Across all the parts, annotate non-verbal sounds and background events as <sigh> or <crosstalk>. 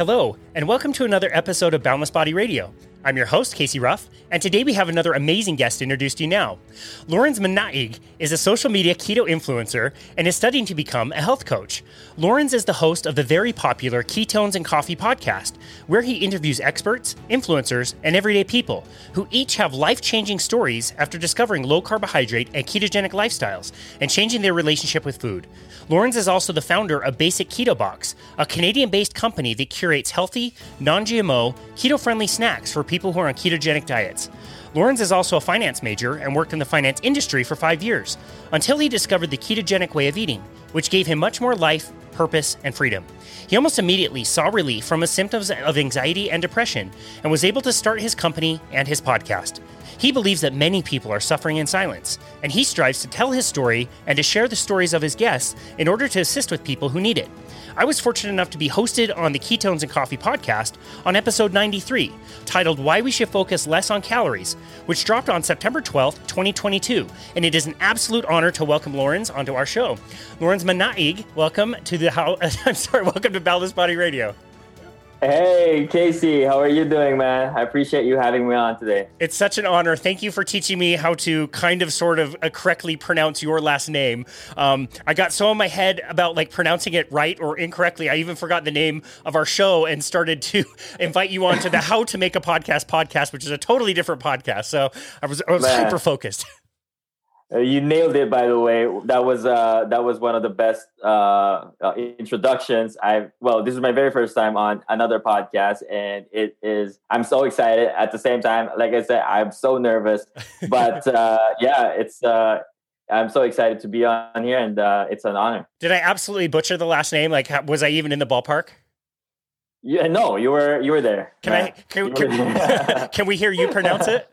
Hello, and welcome to another episode of Boundless Body Radio. I'm your host, Casey Ruff, and today we have another amazing guest to introduce to you now. Lorenz Manaig is a social media keto influencer and is studying to become a health coach. Lorenz is the host of the very popular Ketones and Coffee podcast, where he interviews experts, influencers, and everyday people who each have life changing stories after discovering low carbohydrate and ketogenic lifestyles and changing their relationship with food. Lorenz is also the founder of Basic Keto Box, a Canadian based company that curates healthy, non GMO, keto friendly snacks for people who are on ketogenic diets. Lorenz is also a finance major and worked in the finance industry for five years until he discovered the ketogenic way of eating, which gave him much more life, purpose, and freedom. He almost immediately saw relief from his symptoms of anxiety and depression and was able to start his company and his podcast. He believes that many people are suffering in silence, and he strives to tell his story and to share the stories of his guests in order to assist with people who need it. I was fortunate enough to be hosted on the Ketones and Coffee podcast on episode 93, titled Why We Should Focus Less on Calories, which dropped on September 12th, 2022. And it is an absolute honor to welcome Lorenz onto our show. Lorenz Manaig, welcome to the how <laughs> I'm sorry, welcome to Boundless Body Radio. Hey, Casey, how are you doing, man? I appreciate you having me on today. It's such an honor. Thank you for teaching me how to kind of sort of uh, correctly pronounce your last name. Um, I got so in my head about like pronouncing it right or incorrectly. I even forgot the name of our show and started to <laughs> invite you on to the How to Make a Podcast podcast, which is a totally different podcast. So I was, I was hyper focused. <laughs> Uh, you nailed it, by the way. That was uh, that was one of the best uh, uh, introductions. I well, this is my very first time on another podcast, and it is. I'm so excited. At the same time, like I said, I'm so nervous, <laughs> but uh, yeah, it's. Uh, I'm so excited to be on here, and uh, it's an honor. Did I absolutely butcher the last name? Like, was I even in the ballpark? Yeah, no, you were. You were there. Can I? Can, can, <laughs> can we hear you pronounce it?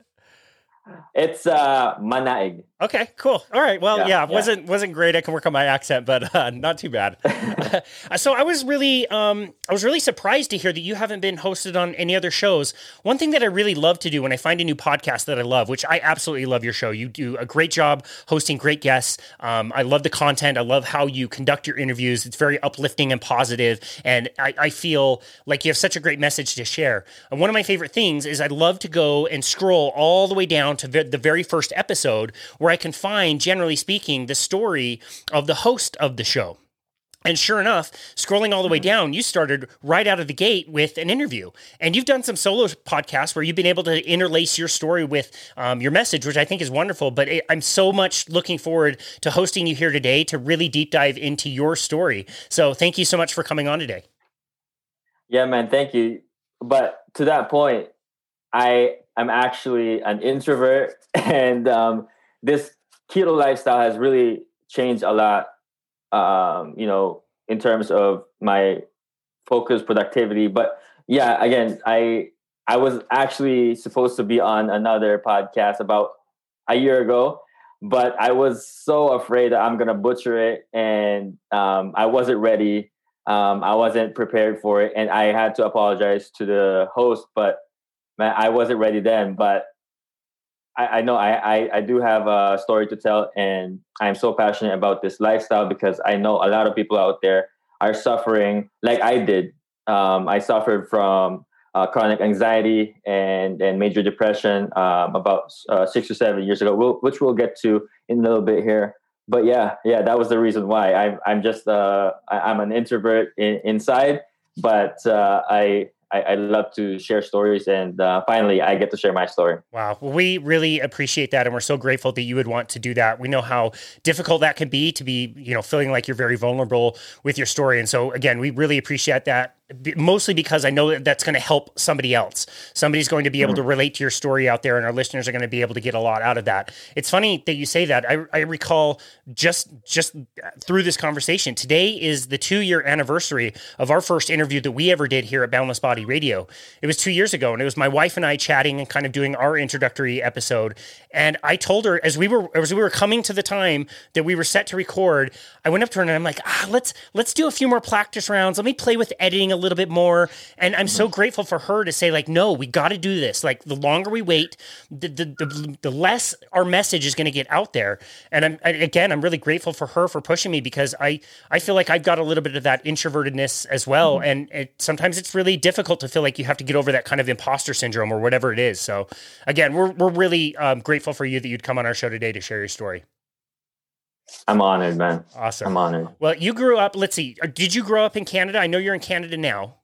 It's uh Manaig. Okay, cool. All right. Well, yeah, yeah, wasn't wasn't great. I can work on my accent, but uh, not too bad. <laughs> so I was really um I was really surprised to hear that you haven't been hosted on any other shows. One thing that I really love to do when I find a new podcast that I love, which I absolutely love your show. You do a great job hosting great guests. Um, I love the content. I love how you conduct your interviews. It's very uplifting and positive, and I, I feel like you have such a great message to share. And one of my favorite things is I love to go and scroll all the way down to the very first episode where I can find, generally speaking, the story of the host of the show. And sure enough, scrolling all the way mm-hmm. down, you started right out of the gate with an interview. And you've done some solo podcasts where you've been able to interlace your story with um, your message, which I think is wonderful. But it, I'm so much looking forward to hosting you here today to really deep dive into your story. So thank you so much for coming on today. Yeah, man, thank you. But to that point, I am actually an introvert, <laughs> and um, this keto lifestyle has really changed a lot. Um, you know, in terms of my focus, productivity. But yeah, again, I I was actually supposed to be on another podcast about a year ago, but I was so afraid that I'm gonna butcher it, and um, I wasn't ready. Um, I wasn't prepared for it, and I had to apologize to the host. But man, I wasn't ready then. But I, I know I, I, I do have a story to tell, and I'm so passionate about this lifestyle because I know a lot of people out there are suffering like I did. Um, I suffered from uh, chronic anxiety and and major depression um, about uh, six or seven years ago, we'll, which we'll get to in a little bit here. But yeah, yeah, that was the reason why I'm I'm just uh, I, am an introvert in, inside, but uh, I I, I, love to share stories, and uh, finally, I get to share my story. Wow, well, we really appreciate that, and we're so grateful that you would want to do that. We know how difficult that can be to be, you know, feeling like you're very vulnerable with your story, and so again, we really appreciate that mostly because I know that that's going to help somebody else. Somebody's going to be able to mm-hmm. relate to your story out there, and our listeners are going to be able to get a lot out of that. It's funny that you say that. I, I recall just just through this conversation today is the two year anniversary of our first interview that we ever did here at Boundless Body Radio. It was two years ago, and it was my wife and I chatting and kind of doing our introductory episode. And I told her as we were as we were coming to the time that we were set to record, I went up to her and I'm like, ah, let's let's do a few more practice rounds. Let me play with editing a little bit more. And I'm so grateful for her to say, like, no, we got to do this. Like, the longer we wait, the, the, the, the less our message is going to get out there. And I'm, again, I'm really grateful for her for pushing me because I, I feel like I've got a little bit of that introvertedness as well. Mm-hmm. And it, sometimes it's really difficult to feel like you have to get over that kind of imposter syndrome or whatever it is. So, again, we're, we're really um, grateful for you that you'd come on our show today to share your story. I'm honored, man. Awesome. I'm honored. Well, you grew up, let's see, uh, did you grow up in Canada? I know you're in Canada now.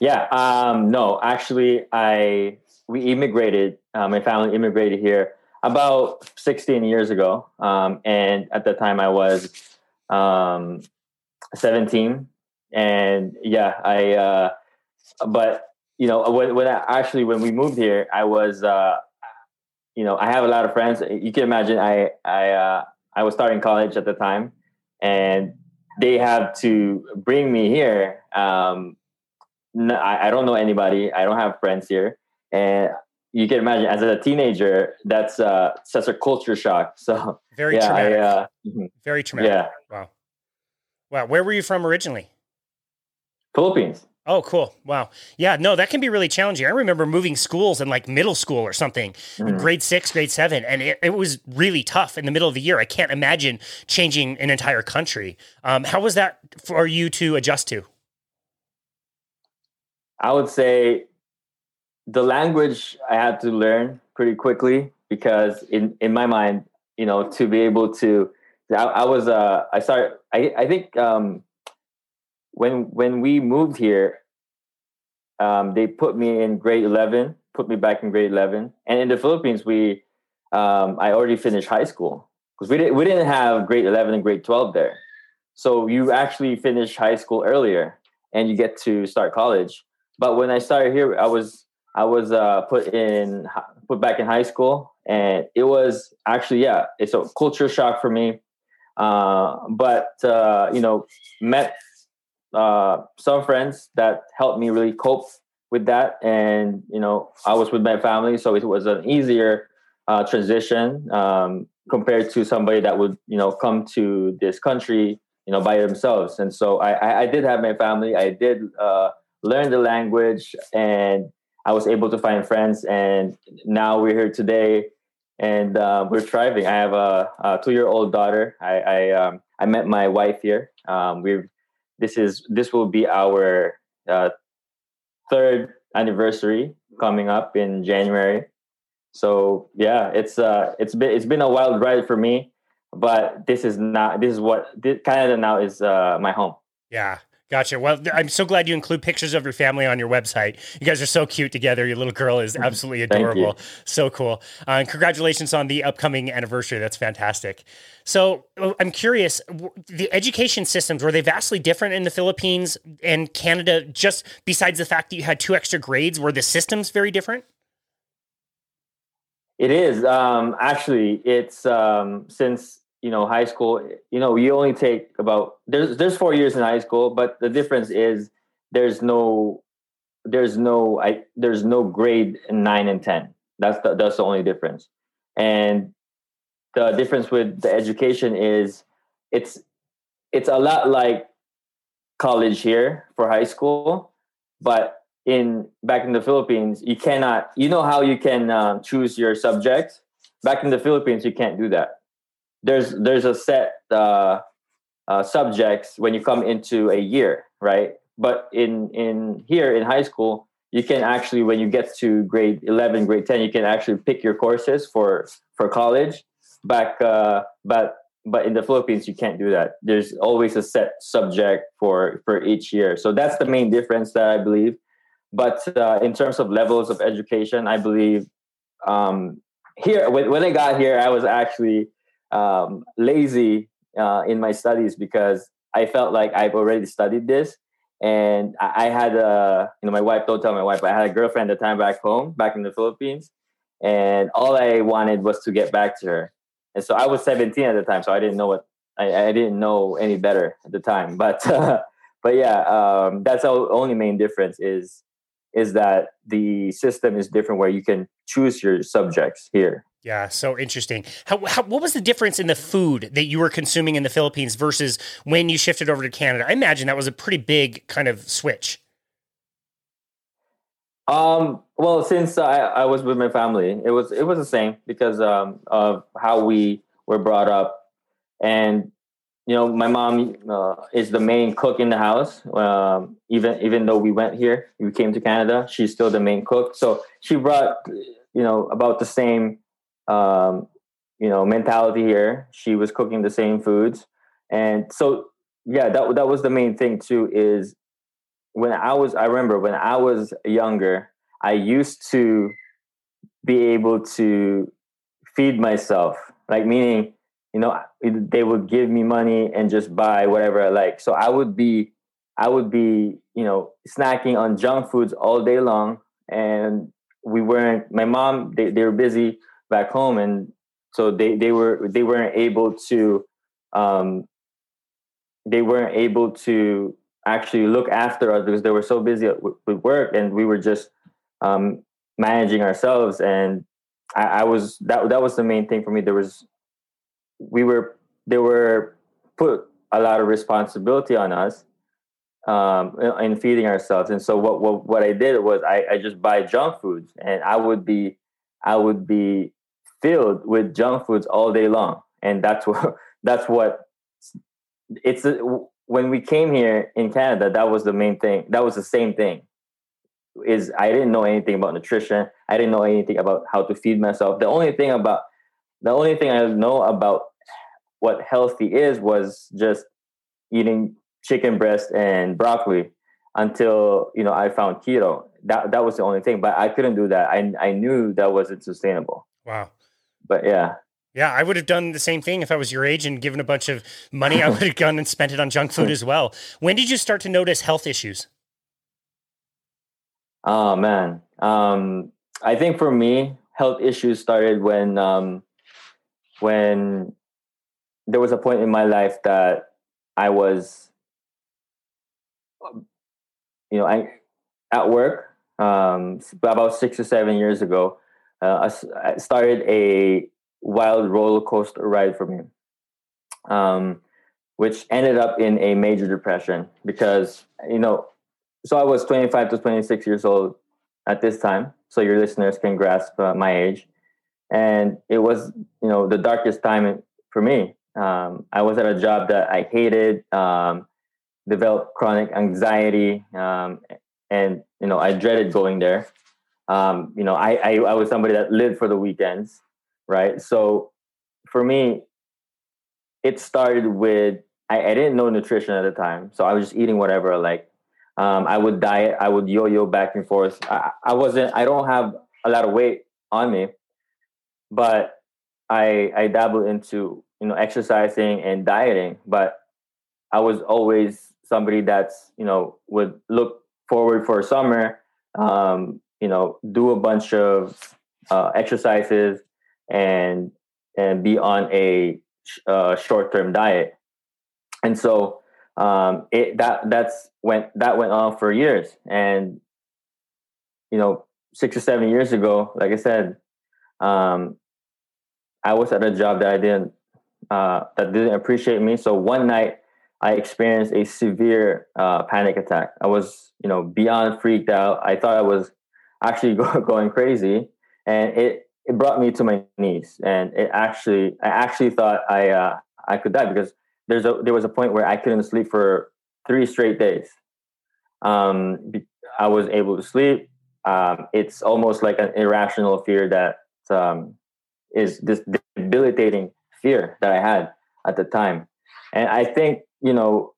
Yeah. Um, no, actually, I we immigrated. Uh, my family immigrated here about 16 years ago, um, and at the time I was um, 17. And yeah, I. Uh, but you know, when, when I, actually when we moved here, I was. Uh, you know, I have a lot of friends. You can imagine I I uh, I was starting college at the time, and they have to bring me here. Um, I, I don't know anybody. I don't have friends here, and you can imagine as a teenager, that's uh, such a culture shock. <laughs> So very yeah, traumatic. I, uh, mm-hmm. very <laughs> traumatic. Yeah. Wow. Wow. Where were you from originally? Philippines. Oh, cool. Wow. Yeah, no, that can be really challenging. I remember moving schools in like middle school or something, mm. grade six, grade seven, and it, it, was really tough in the middle of the year. I can't imagine changing an entire country. Um, how was that for you to adjust to? I would say the language I had to learn pretty quickly because in, in my mind, you know, to be able to, I, I was, uh, I started, I, I think, um, when when we moved here, um, they put me in grade eleven, put me back in grade eleven, and in the Philippines, we um, I already finished high school because we didn't we didn't have grade eleven and grade twelve there, so you actually finish high school earlier and you get to start college. But when I started here, I was I was uh, put in put back in high school, and it was actually yeah, it's a culture shock for me. Uh, but uh, you know, met uh, some friends that helped me really cope with that. And, you know, I was with my family, so it was an easier uh, transition um, compared to somebody that would, you know, come to this country, you know, by themselves. And so I, I did have my family. I did uh, learn the language and I was able to find friends. And now we're here today and uh, we're thriving. I have a, a two-year-old daughter. I I, um, I met my wife here. Um, we've this is this will be our uh, third anniversary coming up in January. So yeah, it's uh it's been it's been a wild ride for me, but this is not this is what Canada now is uh my home. Yeah, Gotcha. Well, I'm so glad you include pictures of your family on your website. You guys are so cute together. Your little girl is absolutely <laughs> adorable. So cool. Uh, and congratulations on the upcoming anniversary. That's fantastic. So I'm curious, the education systems were they vastly different in the Philippines and Canada? Just besides the fact that you had two extra grades, were the systems very different? It is um, actually. It's um, since you know high school you know you only take about there's there's four years in high school but the difference is there's no there's no i there's no grade in 9 and 10 that's the that's the only difference. And the difference with the education is it's it's a lot like college here for high school but in back in the philippines you cannot you know how you can um, choose your subject? Back in the philippines you can't do that there's there's a set uh, uh, subjects when you come into a year, right? But in in here in high school, you can actually when you get to grade 11 grade 10 you can actually pick your courses for for college. Back uh but but in the philippines you can't do that. There's always a set subject for for each year. So that's the main difference that i believe. But uh, in terms of levels of education i believe um here when, when i got here i was actually um, lazy uh, in my studies because I felt like I've already studied this. And I, I had a, you know, my wife, don't tell my wife, I had a girlfriend at the time back home, back in the Philippines. And all I wanted was to get back to her. And so I was 17 at the time, so I didn't know what, I, I didn't know any better at the time. But, uh, <laughs> but yeah, um, that's the only main difference is, is that the system is different where you can choose your subjects here Yeah, so interesting. How, how, what was the difference in the food that you were consuming in the Philippines versus when you shifted over to Canada? I imagine that was a pretty big kind of switch. Um, well, since I, I was with my family, it was it was the same because um, of how we were brought up, and you know, my mom uh, is the main cook in the house. Um, even even though we went here, we came to Canada, she's still the main cook. So she brought you know about the same um, you know mentality here. She was cooking the same foods, and so yeah, that that was the main thing too. Is when I was, I remember when I was younger, I used to be able to feed myself, like meaning, you know, they would give me money and just buy whatever I like. So I would be, I would be, you know, snacking on junk foods all day long, and we weren't. My mom, they, they were busy back home, and so they they were they weren't able to, um, they weren't able to actually look after us because they were so busy with work and we were just um, managing ourselves and I, I, was that that was the main thing for me. There was we were they were put a lot of responsibility on us um, in feeding ourselves and so what, what what I did was I, I just buy junk foods and I would be I would be filled with junk foods all day long and that's what <laughs> that's what it's uh, when we came here in Canada, that was the main thing. That was the same thing. Is I didn't know anything about nutrition. I didn't know anything about how to feed myself. The only thing about the only thing I know about what healthy is was just eating chicken breast and broccoli until you know I found keto. That that was the only thing, but I couldn't do that. I I knew that wasn't sustainable. Wow. But yeah, yeah, I would have done the same thing if I was your age and given a bunch of money. I would have gone and spent it on junk food as well. When did you start to notice health issues? Oh man, um, I think for me, health issues started when um, when there was a point in my life that I was, you know, I at work um, about six or seven years ago. Uh, I started a wild roller coaster ride for me, um, which ended up in a major depression because, you know, so I was 25 to 26 years old at this time. So your listeners can grasp uh, my age. And it was, you know, the darkest time for me. Um, I was at a job that I hated, um, developed chronic anxiety, um, and you know I dreaded going there. Um, you know, I, I, I was somebody that lived for the weekends, right? So for me, it started with I, I, didn't know nutrition at the time, so I was just eating whatever I like. Um, I would diet, I would yo-yo back and forth. I, I wasn't, I don't have a lot of weight on me, but I I dabbled into you know exercising and dieting, but I was always somebody that's you know would look forward for summer, um, you know, do a bunch of uh, exercises, and and be on a uh, short-term diet. And so um, it that that's went that went on for years. And you know six or seven years ago like i said um, i was at a job that i didn't uh, that didn't appreciate me. So one night i experienced a severe uh, panic attack. I was you know beyond freaked out. I thought i was actually <laughs> going crazy and it it brought me to my knees, and it actually I actually thought I uh, I could die because there's a there was a point where I couldn't sleep for three straight days. Um, I was able to sleep. Um, it's almost like an irrational fear that um, is this debilitating fear that I had at the time, and I think you know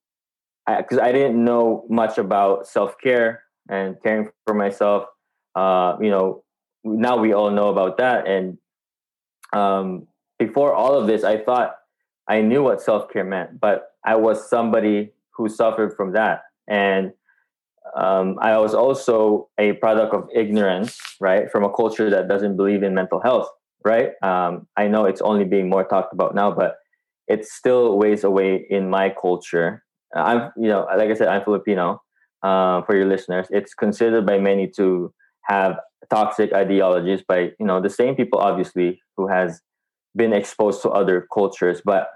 because I, I, didn't know much about self care and caring for myself. Uh, you know, now we all know about that. And um, before all of this, I thought I knew what self care meant, but I was somebody who suffered from that. And um, I was also a product of ignorance, right, from a culture that doesn't believe in mental health, right? Um, I know it's only being more talked about now, but it's still ways away in my culture. I'm, you know, like I said, I'm Filipino. Uh, for your listeners, it's considered by many to have toxic ideologies by you know the same people obviously who has been exposed to other cultures. But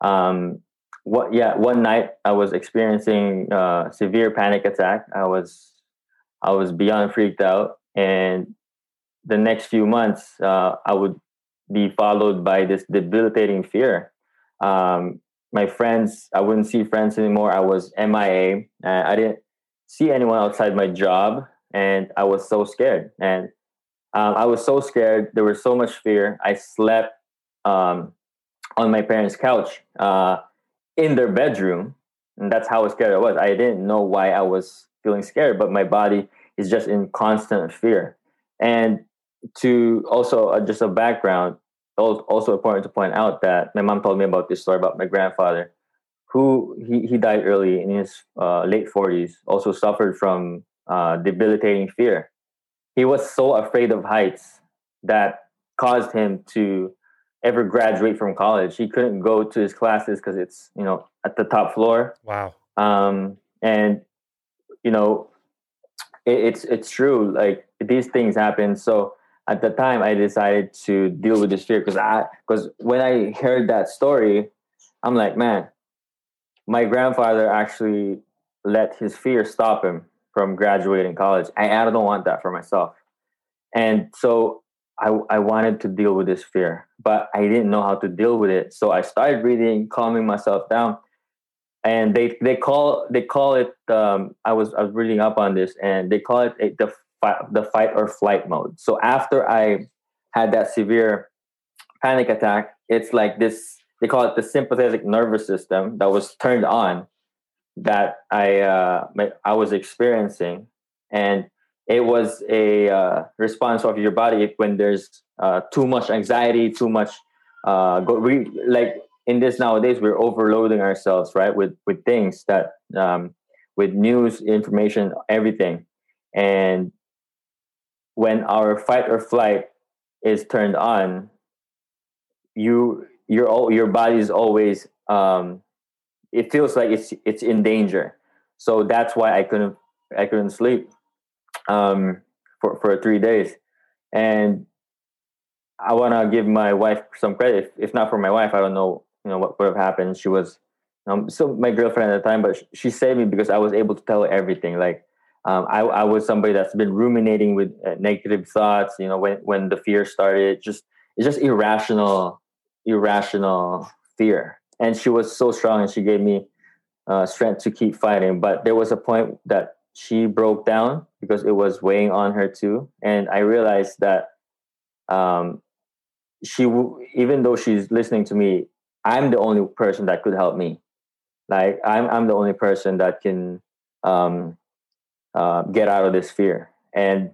um what yeah one night i was experiencing uh severe panic attack. I was i was beyond freaked out. And the next few months uh i would be followed by this debilitating fear. Um my friends i wouldn't see friends anymore. I was mia i didn't see anyone outside my job and i was so scared. And um, i was so scared there was so much fear. I slept um, on my parents couch uh, in their bedroom and that's how scared i was. I didn't know why i was feeling scared but my body is just in constant fear. And to also uh, just a background also important to point out that my mom told me about this story about my grandfather who he, he died early in his uh, late 40s also suffered from uh, debilitating fear. He was so afraid of heights that caused him to ever graduate from college. He couldn't go to his classes because it's you know at the top floor. Wow. Um, and you know it, it's it's true like these things happen. So at the time I decided to deal with this fear because I because when I heard that story, I'm like, man, my grandfather actually let his fear stop him from graduating college. I, I don't want that for myself. And so I, I wanted to deal with this fear, but I didn't know how to deal with it. So I started reading, calming myself down. And they, they call they call it um, I was I was reading up on this and they call it a, the the fight or flight mode. So after I had that severe panic attack, it's like this. They call it the sympathetic nervous system that was turned on that I uh, I was experiencing, and it was a uh, response of your body when there's uh, too much anxiety, too much. Uh, go, we like in this nowadays we're overloading ourselves right with with things that um, with news, information, everything, and when our fight or flight is turned on, you your your body is always um, it feels like it's it's in danger. So that's why I couldn't I couldn't sleep um, for for three days, and I want to give my wife some credit. If, if, not for my wife, I don't know you know what would have happened. She was um, still my girlfriend at the time, but she saved me because I was able to tell her everything. Like um, I, I, was somebody that's been ruminating with uh, negative thoughts. You know, when when the fear started, just it's just irrational, irrational fear. And she was so strong, and she gave me uh, strength to keep fighting. But there was a point that she broke down because it was weighing on her too, and I realized that um, she, even though she's listening to me, I'm the only person that could help me. Like I'm, I'm the only person that can um, uh, get out of this fear. And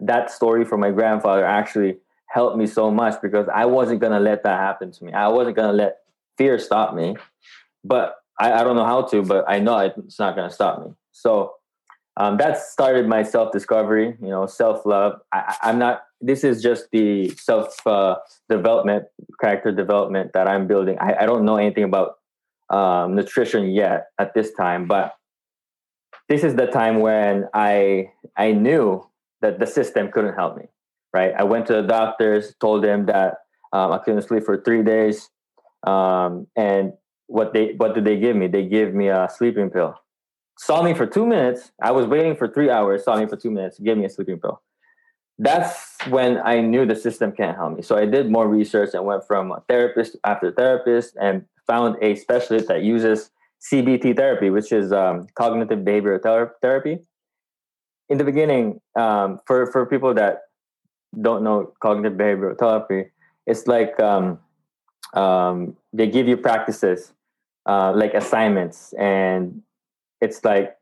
that story from my grandfather actually helped me so much because I wasn't gonna let that happen to me. I wasn't gonna let fear stop me, but I, I don't know how to, but I know it's not gonna stop me. So um, that started my self discovery. You know, self love. I'm not. This is just the self uh, development, character development that I'm building. I, I don't know anything about um, nutrition yet at this time, but this is the time when I I knew that the system couldn't help me. Right. I went to the doctors, told them that um, I couldn't sleep for three days, um, and what they what did they give me? They gave me a sleeping pill. Saw me for two minutes. I was waiting for three hours. Saw me for two minutes. Gave me a sleeping pill. That's when I knew the system can't help me. So I did more research and went from therapist after therapist and found a specialist that uses CBT therapy, which is um, cognitive behavioral ter- therapy. In the beginning, um, for for people that don't know cognitive behavioral therapy, it's like um, um they give you practices uh, like assignments, and it's like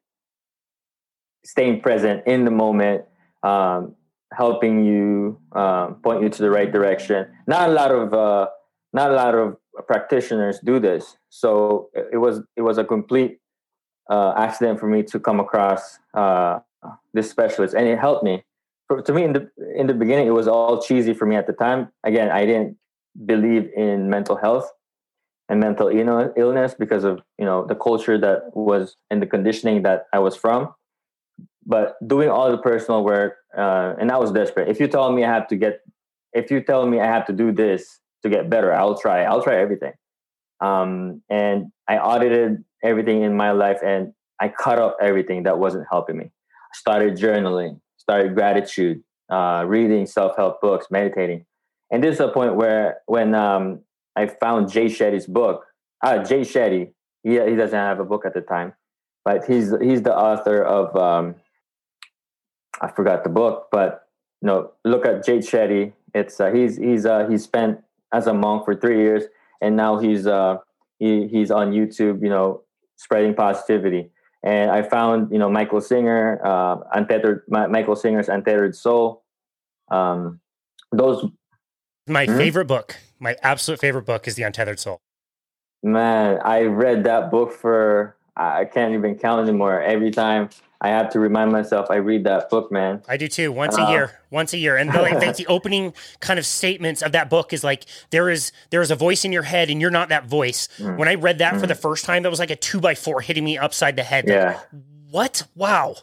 staying present in the moment, um, helping you um, point you to the right direction. Not a lot of uh, not a lot of practitioners do this. So it was it was a complete uh, accident for me to come across uh, this specialist, and it helped me. For, to me, in the in the beginning, it was all cheesy for me at the time. Again, I didn't believe in mental health and mental illness because of you know the culture that was and the conditioning that I was from. but doing all the personal work, uh, and I was desperate. If you tell me I have to get, if you tell me I have to do this to get better, I'll try. I'll try everything. Um, and I audited everything in my life, and I cut off everything that wasn't helping me. I started journaling, started gratitude, uh, reading self-help books, meditating, and this is a point where when um, I found Jay Shetty's book, uh, Jay Shetty, he he doesn't have a book at the time, but he's he's the author of um, I forgot the book, but know, look at Jay Shetty. It's uh, he's he's uh, he's spent as a monk for three years, and now he's uh, he he's on YouTube, you know, spreading positivity. And I found you know Michael Singer, uh, untethered Michael Singer's Untethered Soul. Um, those my mm-hmm. favorite book, my absolute favorite book, is The Untethered Soul. Man, I read that book for I can't even count anymore. Every time I have to remind myself I read that book, man. I do too. Once uh, a year, once a year, and the, like, <laughs> the opening kind of statements of that book is like there is there is a voice in your head, and you're not that voice. Mm, when I read that mm, for the first time, that was like a two by four hitting me upside the head. Yeah. Like, what? Wow.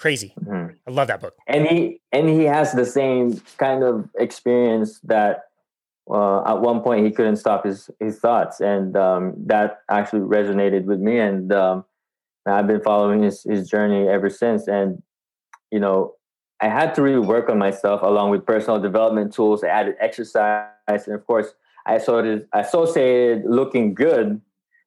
Crazy. Mm. I love that book. And he and he has the same kind of experience that uh, at one point he couldn't stop his his thoughts, and um, that actually resonated with me. And um, I've been following his his journey ever since. And you know, I had to really work on myself along with personal development tools. I added exercise, and of course, I associated, associated looking good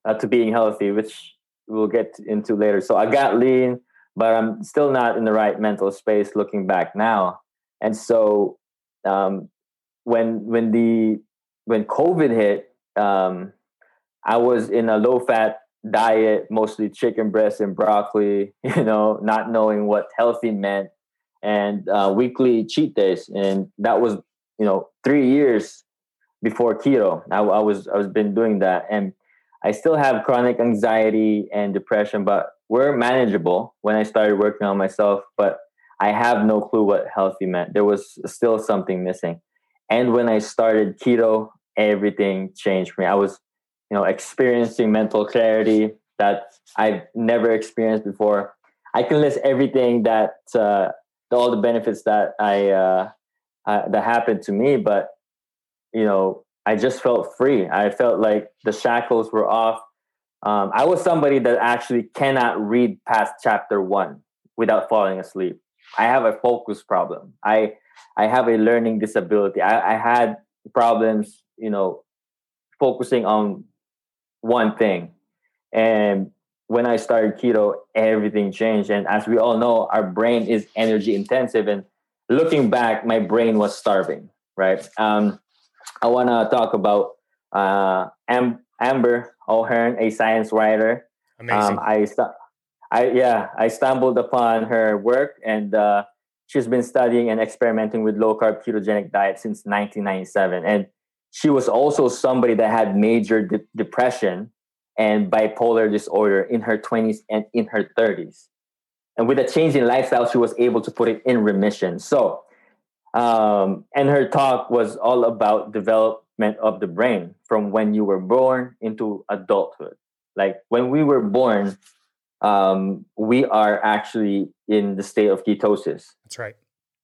uh, to being healthy, which we'll get into later. So I got lean, but I'm still not in the right mental space looking back now. And so um, when when the when COVID hit, um, I was in a low fat diet, mostly chicken breast and broccoli. <laughs> You know, not knowing what healthy meant, and uh, weekly cheat days, and that was you know three years before keto. I, I was I was been doing that, and I still have chronic anxiety and depression, but we're manageable when I started working on myself. But I have no clue what healthy meant. There was still something missing. And when I started keto, everything changed for me. I was, you know, experiencing mental clarity that I've never experienced before. I can list everything that uh, all the benefits that I uh, uh, that happened to me, but you know, I just felt free. I felt like the shackles were off. Um, I was somebody that actually cannot read past chapter one without falling asleep. I have a focus problem. I I have a learning disability. I, I had problems, you know, focusing on one thing. And when I started keto, everything changed. And as we all know, our brain is energy intensive. And looking back, my brain was starving, right? Um, I want to talk about uh, Am- Amber O'Hearn, a science writer. Amazing. Um, I, I, yeah, I stumbled upon her work and uh, she's been studying and experimenting with low carb ketogenic diet since 1997 and she was also somebody that had major de- depression and bipolar disorder in her 20s and in her 30s and with a change in lifestyle she was able to put it in remission so um, and her talk was all about development of the brain from when you were born into adulthood like when we were born um, we are actually in the state of ketosis. That's right.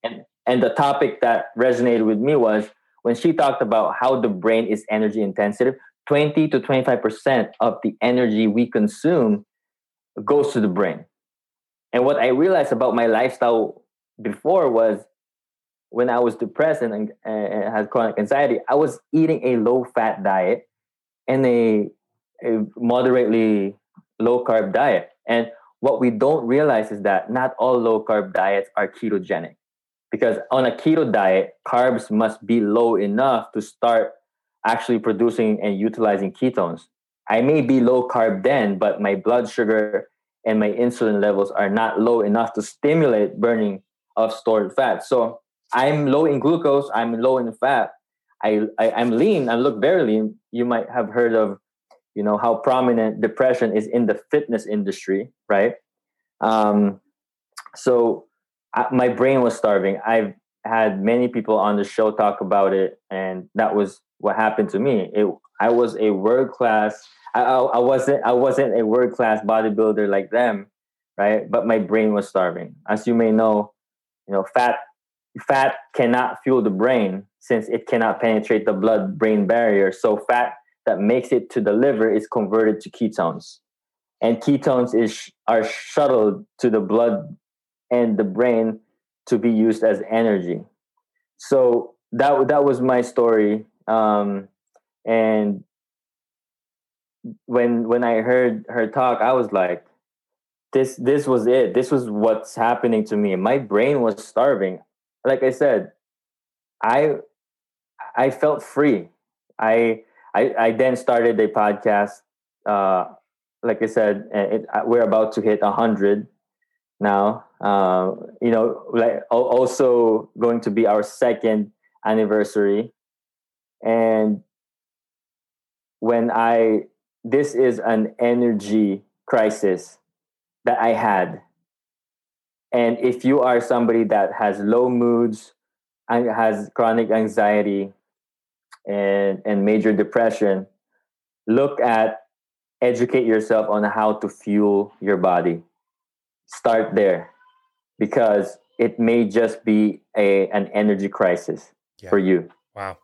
And and the topic that resonated with me was when she talked about how the brain is energy intensive. 20 to 25% of the energy we consume goes to the brain. And what I realized about my lifestyle before was when I was depressed and, and had chronic anxiety, I was eating a low fat diet and a, a moderately low carb diet. And what we don't realize is that not all low carb diets are ketogenic. Because on a keto diet, carbs must be low enough to start actually producing and utilizing ketones. I may be low carb then, but my blood sugar and my insulin levels are not low enough to stimulate burning of stored fat. So I'm low in glucose, I'm low in fat. I, I am lean, I look very lean. You might have heard of you know how prominent depression is in the fitness industry right um, so I, my brain was starving i've had many people on the show talk about it and that was what happened to me it, i was a world class I, I, I wasn't i wasn't a world class bodybuilder like them right? But my brain was starving. As you may know, you know, fat fat cannot fuel the brain since it cannot penetrate the blood brain barrier. So fat that makes it to the liver is converted to ketones. And ketones is are shuttled to the blood and the brain to be used as energy. So that that was my story. Um, and when when I heard her talk, I was like, this this was it. This was what's happening to me. My brain was starving. Like I said, I I felt free. I I, I then started a podcast. Uh, like I said, it, we're about to hit a hundred now. Uh, you know, like also going to be our second anniversary, and when I this is an energy crisis that I had. And if you are somebody that has low moods and has chronic anxiety and, and major depression, look at educate yourself on how to fuel your body. Start there because it may just be a an energy crisis yeah. for you. Wow.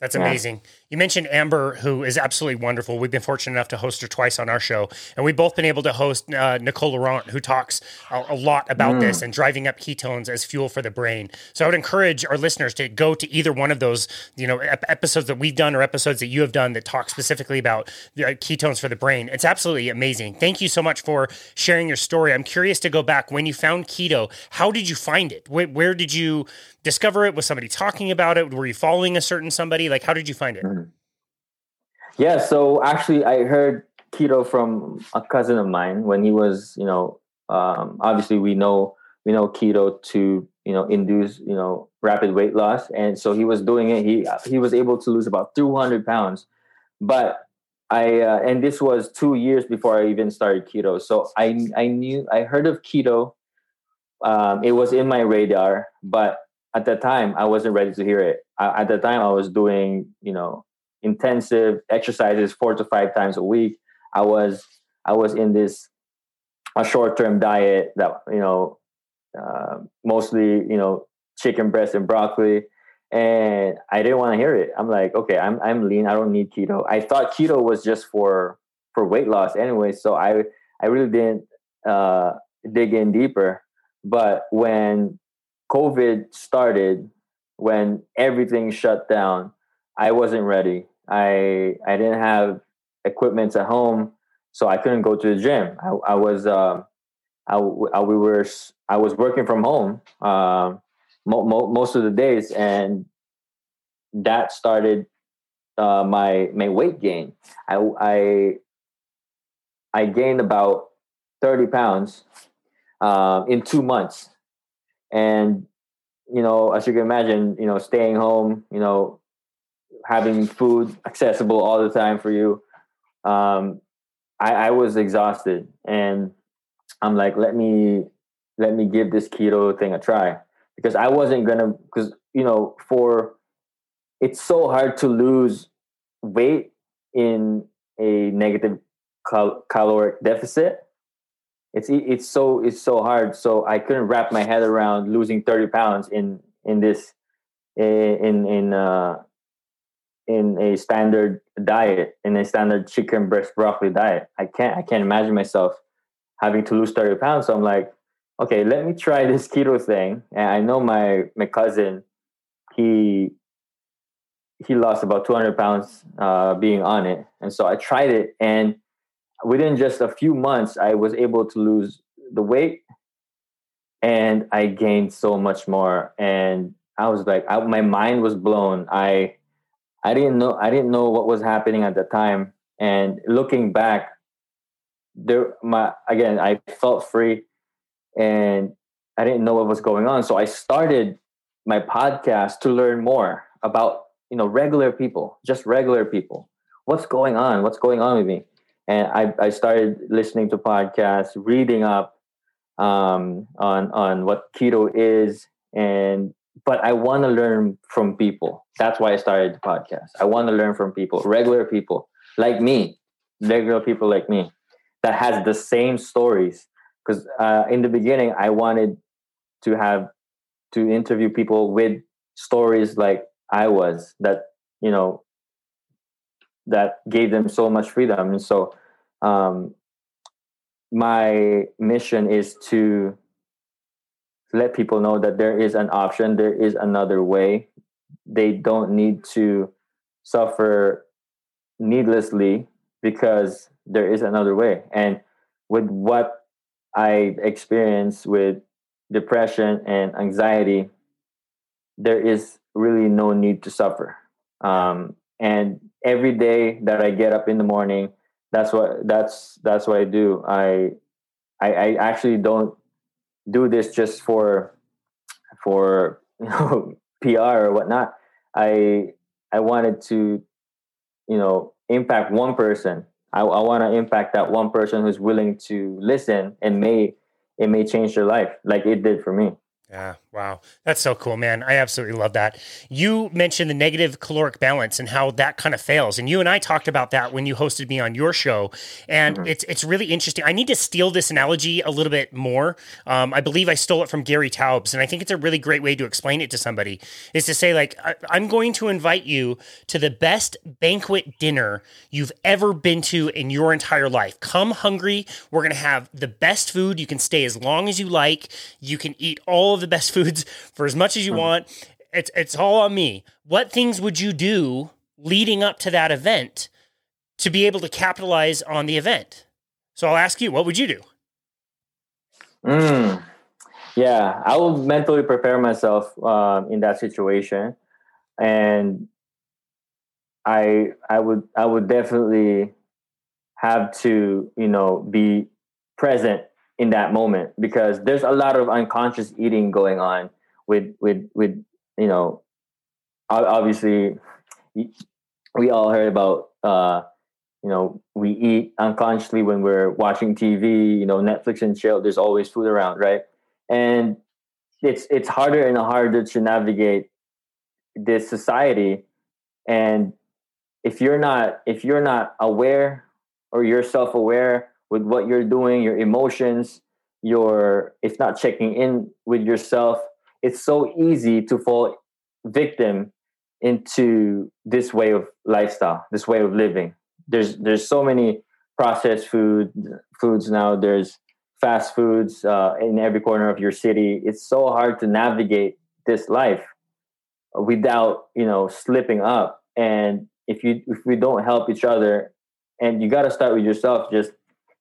That's amazing. Yeah. You mentioned Amber, who is absolutely wonderful. We've been fortunate enough to host her twice on our show, and we've both been able to host uh, Nicole Laurent, who talks a, a lot about mm. this and driving up ketones as fuel for the brain. So I would encourage our listeners to go to either one of those, you know, ep- episodes that we've done or episodes that you have done that talk specifically about uh, ketones for the brain. It's absolutely amazing. Thank you so much for sharing your story. I'm curious to go back when you found keto. How did you find it? where, where did you discover it? Was somebody talking about it? Were you following a certain somebody? Like, how did you find it? Mm-hmm. Yeah, so actually, I heard keto from a cousin of mine when he was, you know, um, obviously we know we know keto to you know induce you know rapid weight loss, and so he was doing it. He he was able to lose about two hundred pounds, but I uh, and this was two years before I even started keto. So I I knew I heard of keto. Um, it was in my radar, but at that time I wasn't ready to hear it. I, at the time I was doing, you know, intensive exercises four to five times a week. I was I was in this a short term diet that you know uh, mostly you know chicken breast and broccoli, and I didn't want to hear it. I'm like, okay, I'm I'm lean. I don't need keto. I thought keto was just for for weight loss anyway, so I I really didn't uh, dig in deeper. But when COVID started, when everything shut down, I wasn't ready. I I didn't have equipment at home, so I couldn't go to the gym. I, I was uh, I, I, we were I was working from home uh, mo- mo- most of the days, and that started uh, my my weight gain. I I I gained about thirty pounds uh, in two months and you know as you can imagine you know staying home you know having food accessible all the time for you um i i was exhausted. And i'm like let me let me give this keto thing a try. Because i wasn't gonna because you know for it's so hard to lose weight in a negative cal- caloric deficit it's it's so it's so hard. So I couldn't wrap my head around losing thirty pounds in in this in in uh, in a standard diet in a standard chicken breast broccoli diet. I can't I can't imagine myself having to lose thirty pounds. So I'm like, okay, let me try <laughs> this keto thing. And I know my my cousin, he he lost about 200 pounds uh, being on it, and so I tried it and within just a few months, I was able to lose the weight and I gained so much more. And I was like, I, my mind was blown. I, I didn't know, I didn't know what was happening at the time. And looking back, there, my again, I felt free, and I didn't know what was going on. So I started my podcast to learn more about you know regular people, just regular people. What's going on? What's going on with me? And I, I started listening to podcasts, reading up um, on on what keto is, and but I want to learn from people. That's why I started the podcast. I want to learn from people, regular people like me, regular people like me, that has the same stories, because uh, in the beginning I wanted to have to interview people with stories like I was that you know that gave them so much freedom. And so um, my mission is to let people know that there is an option there is another way. They don't need to suffer needlessly because there is another way. And with what i experienced with depression and anxiety there is really no need to suffer. Um, and every day that i get up in the morning that's what that's that's what i do. I i, I actually don't do this just for for <laughs> you know pr or whatnot. I i wanted to you know impact one person. I, I want to impact that one person who's willing to listen and may it may change their life like it did for me. Yeah, wow. That's so cool, man. I absolutely love that. You mentioned the negative caloric balance and how that kind of fails. And you and I talked about that when you hosted me on your show. And mm-hmm. it's it's really interesting. I need to steal this analogy a little bit more. Um, I believe I stole it from Gary Taubes, and I think it's a really great way to explain it to somebody is to say, like, I, I'm going to invite you to the best banquet dinner you've ever been to in your entire life. Come hungry. We're going to have the best food. You can stay as long as you like. You can eat all of the best foods for as much as you mm-hmm. want. It's it's all on me. What things would you do leading up to that event to be able to capitalize on the event? So I'll ask you, what would you do? Mm, yeah, I will mentally prepare myself um, in that situation, and I I would I would definitely have to you know be present in that moment because there's a lot of unconscious eating going on with with with you know obviously we all heard about uh you know we eat unconsciously when we're watching tv you know netflix and chill there's always food around right? And it's it's harder and harder to navigate this society. And if you're not if you're not aware or you're self-aware with what you're doing, your emotions, your if not checking in with yourself, it's so easy to fall victim into this way of lifestyle, this way of living. There's there's so many processed food foods now. There's fast foods uh, in every corner of your city. It's so hard to navigate this life without you know slipping up. And if you if we don't help each other, and you got to start with yourself, just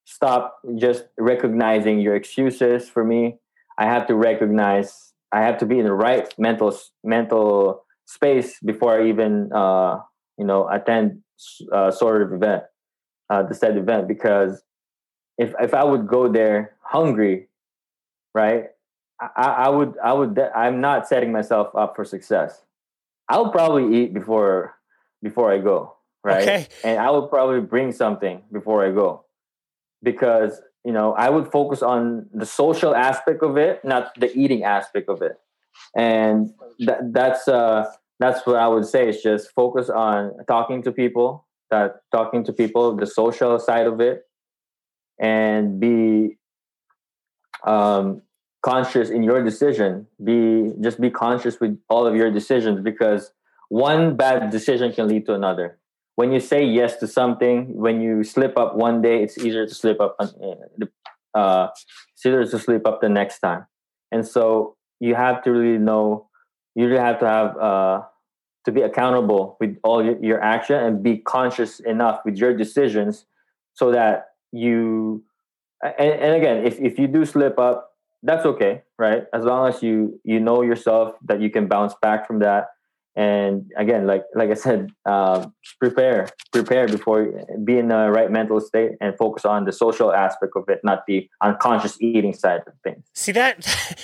stop just recognizing your excuses for me. I have to recognize i have to be in the right mental mental space before i even uh, you know attend uh, sort of event uh, the said event because if if i would go there hungry right I, I would i would i'm not setting myself up for success. I'll probably eat before before i go right? Okay. and i would probably bring something before i go because you know I would focus on the social aspect of it, not the eating aspect of it, and that, that's uh, that's what I would say. Is just focus on talking to people, that talking to people, the social side of it, and be um, conscious in your decision. Be just be conscious with all of your decisions because one bad decision can lead to another when you say yes to something, when you slip up one day, it's easier to slip up. Uh, uh, it's easier to slip up the next time, and so you have to really know. You really have to have uh, to be accountable with all your, your action and be conscious enough with your decisions, so that you. And, and again, if if you do slip up, that's okay, right? As long as you you know yourself that you can bounce back from that and again like like i said uh, prepare prepare before be in the right mental state and focus on the social aspect of it not the unconscious eating side of things. See that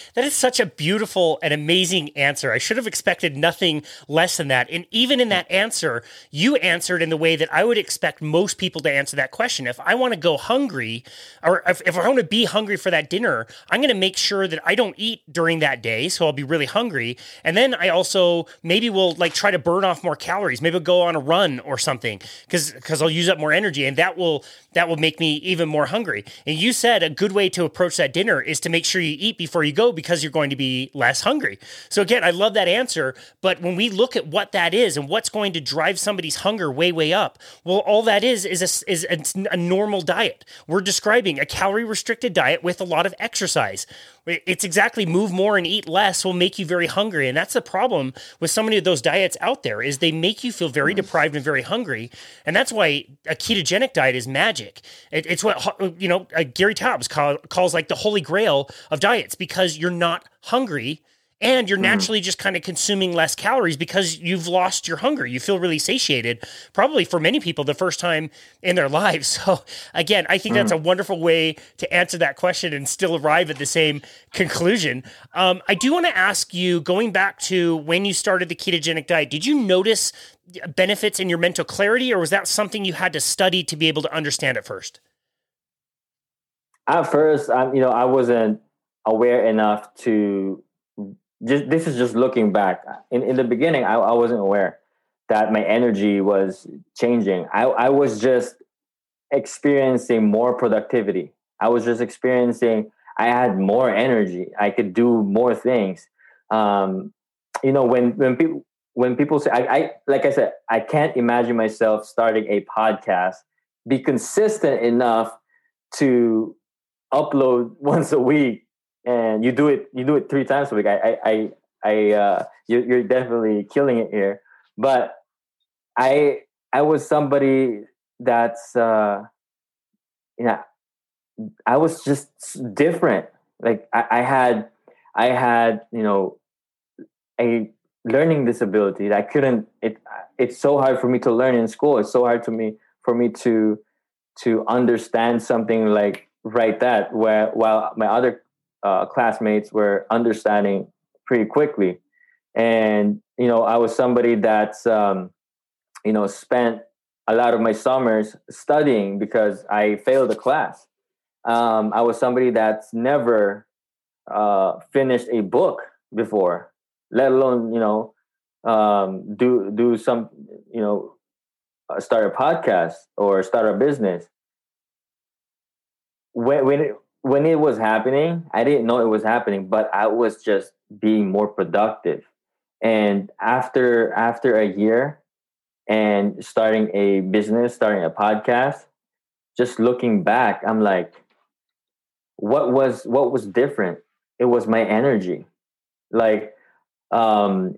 <laughs> that is such a beautiful and amazing answer. I should have expected nothing less than that. And even in that answer you answered in the way that i would expect most people to answer that question. If i want to go hungry or if, if i want to be hungry for that dinner i'm going to make sure that i don't eat during that day so i'll be really hungry. And then i also maybe will will like try to burn off more calories. Maybe I'll go on a run or something because because I'll use up more energy, and that will that will make me even more hungry. And you said a good way to approach that dinner is to make sure you eat before you go because you're going to be less hungry. So again, I love that answer. But when we look at what that is and what's going to drive somebody's hunger way way up, well, all that is is a, is a, a normal diet. We're describing a calorie restricted diet with a lot of exercise. It's exactly move more and eat less will make you very hungry, and that's the problem with so many of those diets out there is they make you feel very deprived and very hungry, and that's why a ketogenic diet is magic. It, it's what you know uh, Gary Taubes call, calls like the holy grail of diets because you're not hungry and you're hmm. naturally mm. just kind of consuming less calories because you've lost your hunger. You feel really satiated, probably for many people the first time in their <laughs> lives. So, again, I think mm. that's a wonderful way to answer that question and still arrive at the same conclusion. Um, I do want to ask you, going back to when you started the ketogenic diet, did you notice benefits in your mental clarity, or was that something you had to study to be able to understand at first? At first, um, you know, I wasn't aware enough to just this is just looking back. In in the beginning, I, I wasn't aware that my energy was changing. I, I was just experiencing more productivity. I was just experiencing I had more energy. I could do more things. Um, you know, when when people when people say I, I like I said, I can't imagine myself starting a podcast, be consistent enough to upload <laughs> once a week and you do it you do it three times a week. I I I, uh, you, you're definitely killing it here. But I I was somebody that's uh, you know I was just different. Like I, I had I had you know a learning disability that I couldn't it it's so hard for me to learn in school. It's so hard to me for me to to understand something like right that where while my other uh, classmates were understanding pretty quickly. And, you know, I was somebody that's, um, you know, spent a lot of my summers studying because I failed a class. Um, I was somebody that's never uh, finished a book before, let alone, you know, um, do do some, you know, uh, start a podcast or start a business. When when it, when it was happening, I didn't know it was happening, but I was just being more productive. And after after a year and starting a business, starting a podcast, just looking back, I'm like, what was what was different? It was my energy. Like um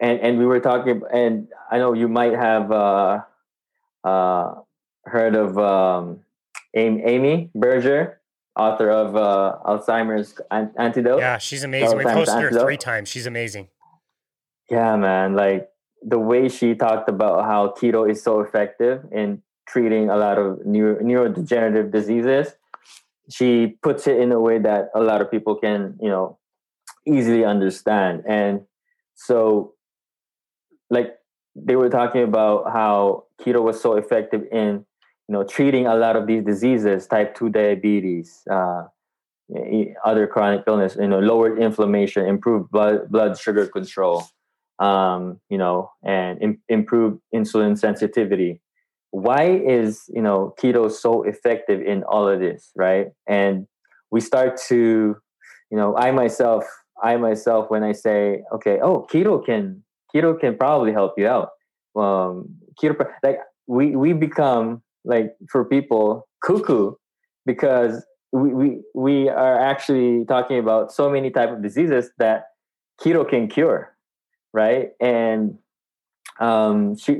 and and we were talking and I know you might have uh uh heard of um Amy Berger author of uh, Alzheimer's Antidote. Yeah, she's amazing. We've hosted her three times. She's amazing. Yeah, man. Like the way she talked about how keto is so effective in treating a lot of neuro- neurodegenerative diseases. She puts it in a way that a lot of people can, you know, easily understand. And so, like, they were talking about how keto was so effective in you know treating a lot of these diseases type 2 diabetes uh, other chronic illness you know lowered inflammation improved blood blood sugar control um, you know and Im- improved insulin sensitivity. Why is you know keto so effective in all of this right? And we start to you know i myself i myself when i say okay oh keto can keto can probably help you out um keto like we we become like for people cuckoo because we, we we are actually talking about so many type of diseases that keto can cure right? And um, she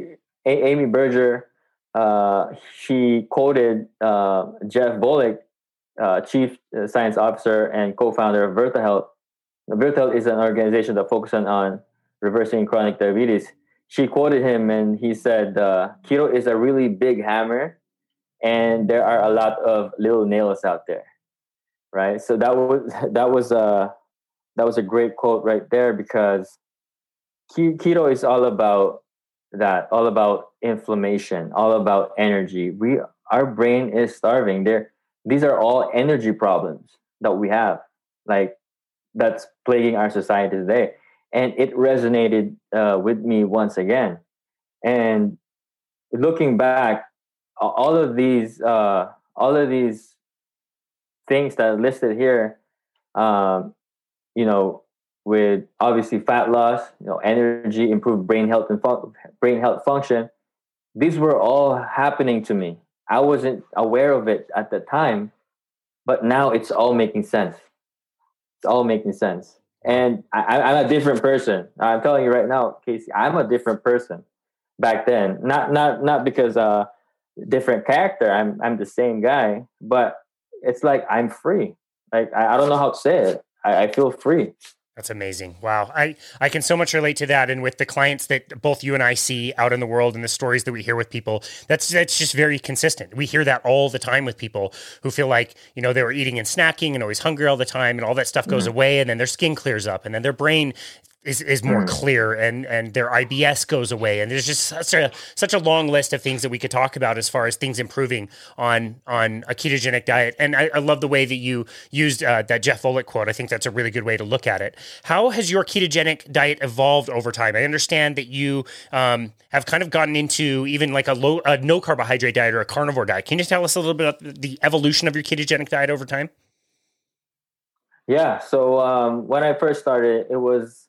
a- amy berger uh, she quoted uh, jeff volek uh, chief uh, science officer and co-founder of virta health. Virta health is an organization that focuses on reversing chronic diabetes. She quoted him and he said uh, keto is a really big hammer and there are a lot of little nails out there right? So that was <laughs> that was a that was a great quote right there because keto is all about that all about inflammation all about energy. We our brain is starving. There these are all energy problems that we have like that's plaguing our society today. And it resonated uh, with me once again. And looking back, all of these, uh, all of these things that are listed here, um, you know, with obviously fat loss, you know, energy, improved brain health and fun- brain health function. These were all happening to me. I wasn't aware of it at the time, but now it's all making sense. It's all making sense. And I, I'm a different person. I'm telling you right now, Casey, I'm a different person back then. Not not not because uh different character. I'm I'm the same guy, but it's like I'm free. Like I, I don't know how to say it. I, I feel free. That's amazing. Wow. I, I can so much relate to that. And with the clients that both you and I see out in the world and the stories that we hear with people, that's that's just very consistent. We hear that all the time with people who feel like, you know, they were eating and snacking and always hungry all the time and all that stuff goes mm-hmm. away and then their skin clears up and then their brain is, is more mm. clear and and their IBS goes away. And there's just such a such a long list of things that we could talk about as far as things improving on on a ketogenic diet. And I, I love the way that you used uh, that Jeff Volek quote. I think that's a really good way to look at it. How has your ketogenic diet evolved over time? I understand that you um, have kind of gotten into even like a low a no carbohydrate diet or a carnivore diet. Can you tell us a little bit about the evolution of your ketogenic diet over time? Yeah. So um, when I first started it was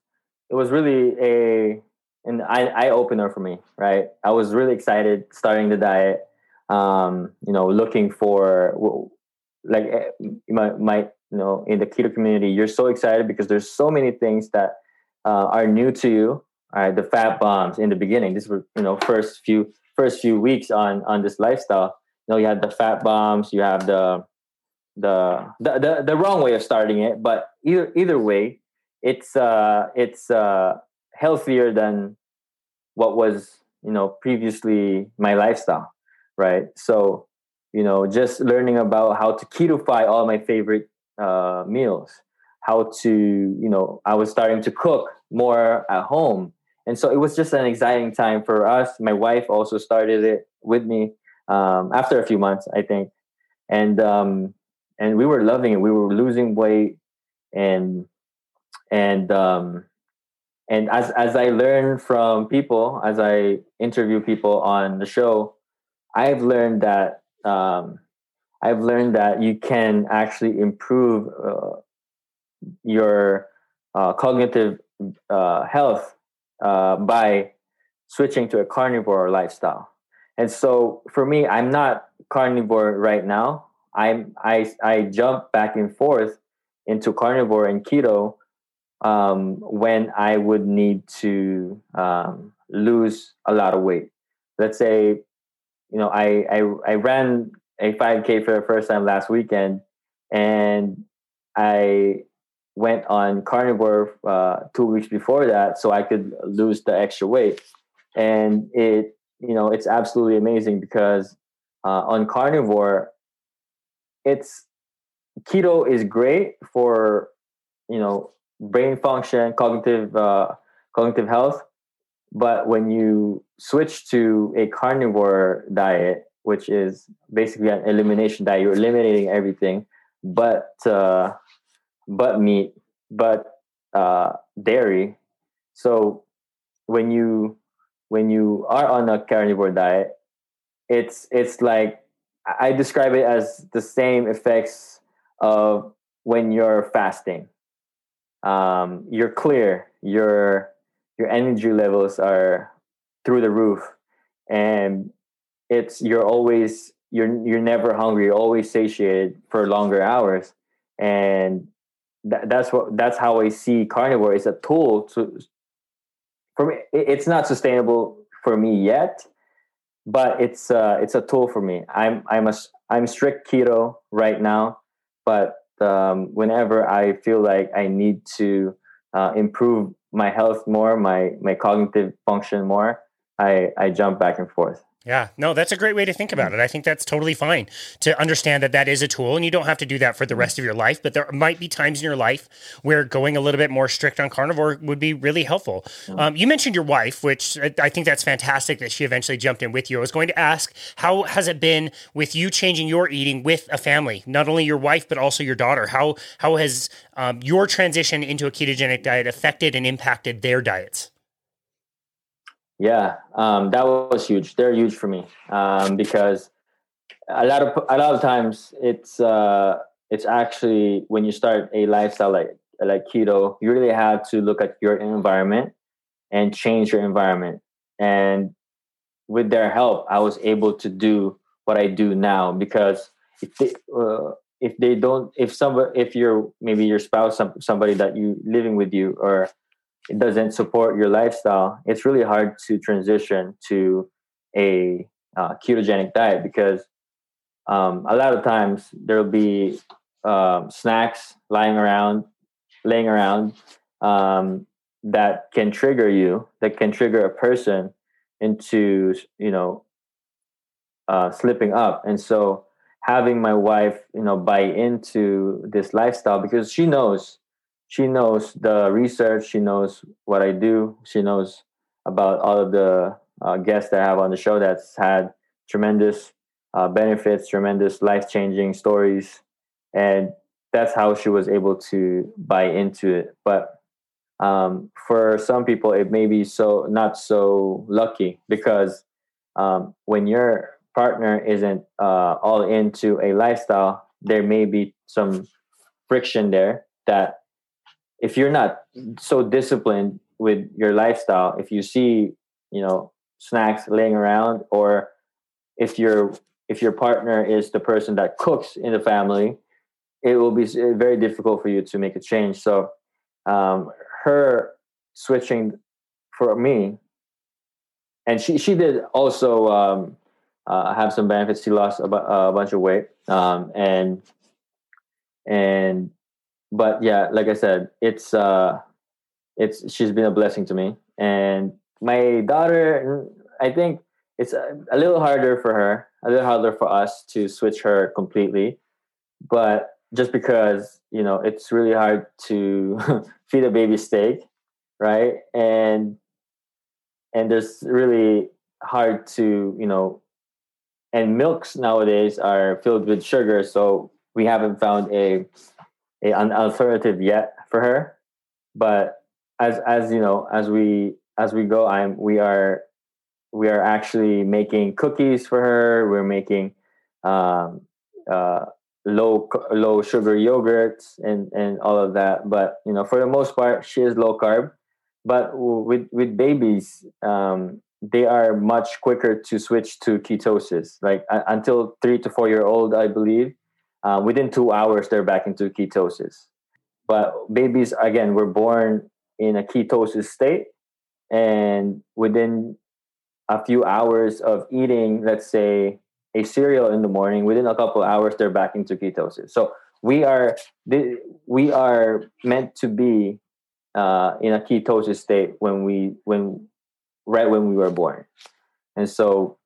it was really a an eye opener for me, right? I was really excited starting the diet. Um, you know, looking for like eh, my, my you know in the keto community, you're so excited because there's so many things that uh, are new to you. Right, the fat bombs in the beginning. This were you know first few first few weeks on on this lifestyle. You know, you had the fat bombs. You have the the the the, the wrong way of starting it, but either either way, it's uh it's uh healthier than what was you know previously my lifestyle right? So you know just learning about how to ketofy all my favorite uh, meals how to you know i was starting to cook more at home. And so it was just an exciting time for us. My wife also started it with me um, after a few months i think. And um, and we were loving it. We were losing weight and and um, and as as I learn from people, as I interview people on the show, I've learned that um, I've learned that you can actually improve uh, your uh, cognitive uh, health uh, by switching to a carnivore lifestyle. And so for me, I'm not carnivore right now. I'm I I jump back and forth into carnivore and keto um, when I would need to um, lose a lot of weight. Let's say, you know, I, I, I ran a 5K for the first time last weekend, and I went on carnivore uh, two weeks before that so I could lose the extra weight. And it, you know, it's absolutely amazing because uh, on carnivore, it's keto is great for, you know, brain function, cognitive uh, cognitive health. But when you switch to a carnivore diet, which is basically an elimination diet, you're eliminating everything but uh, but meat, but uh, dairy. So when you when you are on a carnivore diet, it's it's like I describe it as the same effects of when you're fasting um, you're clear. Your your energy levels are through the roof. And it's you're always you're you're never hungry. You're always satiated for longer hours. And that, that's what that's how i see carnivore. Is a tool to for me it's not sustainable for me yet but it's uh it's a tool for me. I'm i'm a i'm strict keto right now but um, whenever I feel like I need to uh, improve my health more, my my cognitive function more, I I jump back and forth. Yeah, no, that's a great way to think about it. I think that's totally fine to understand that that is a tool and you don't have to do that for the rest of your life, but there might be times in your life where going a little bit more strict on carnivore would be really helpful. Um, you mentioned your wife, which I think that's fantastic that she eventually jumped in with you. I was going to ask, how has it been with you changing your eating with a family, not only your wife, but also your daughter? How, how has um, your transition into a ketogenic diet affected and impacted their diets? Yeah, um, that was huge. They're huge for me um, because a lot of a lot of times it's uh, it's actually when you start a lifestyle like like keto, you really have to look at your environment and change your environment. And with their help, I was able to do what I do now because if they, uh, if they don't, if somebody, if you're maybe your spouse, some, somebody that you living with you, or it doesn't support your lifestyle, it's really hard to transition to a uh, ketogenic diet because um, a lot of times there'll be um, snacks lying around, laying around um, that can trigger you, that can trigger a person into you know uh, slipping up, and so having my wife you know buy into this lifestyle because she knows she knows the research, she knows what I do, she knows about all of the uh, guests that I have on the show that's had tremendous uh, benefits, tremendous life changing stories, and that's how she was able to buy into it. But um, for some people, it may be so not so lucky because um, when your partner isn't uh, all into a lifestyle, there may be some friction there that if you're not so disciplined with your lifestyle, if you see, you know, snacks laying around, or if your if your partner is the person that cooks in the family, it will be very difficult for you to make a change. So, um, her switching for me, and she she did also um, uh, have some benefits. She lost a, a bunch of weight, um, and and but yeah, like I said, it's uh, it's she's been a blessing to me, and my daughter. I think it's a, a little harder for her, a little harder for us to switch her completely, but just because you know it's really hard to <laughs> feed a baby steak, right? And and there's really hard to you know and milks nowadays are filled with sugar so we haven't found a a, an alternative yet for her. But as as you know, as we as we go, I'm we are we are actually making cookies for her. We're making um, uh, low low sugar yogurts and and all of that. But you know, for the most part, she is low carb. But with with babies, um, they are much quicker to switch to ketosis. Like uh, until three to four year old, I believe, uh, within two hours they're back into ketosis. But babies again were born in a ketosis state. And within a few hours of eating let's say a cereal in the morning within a couple hours they're back into ketosis. So we are we are meant to be uh, in a ketosis state when we when right when we were born. And so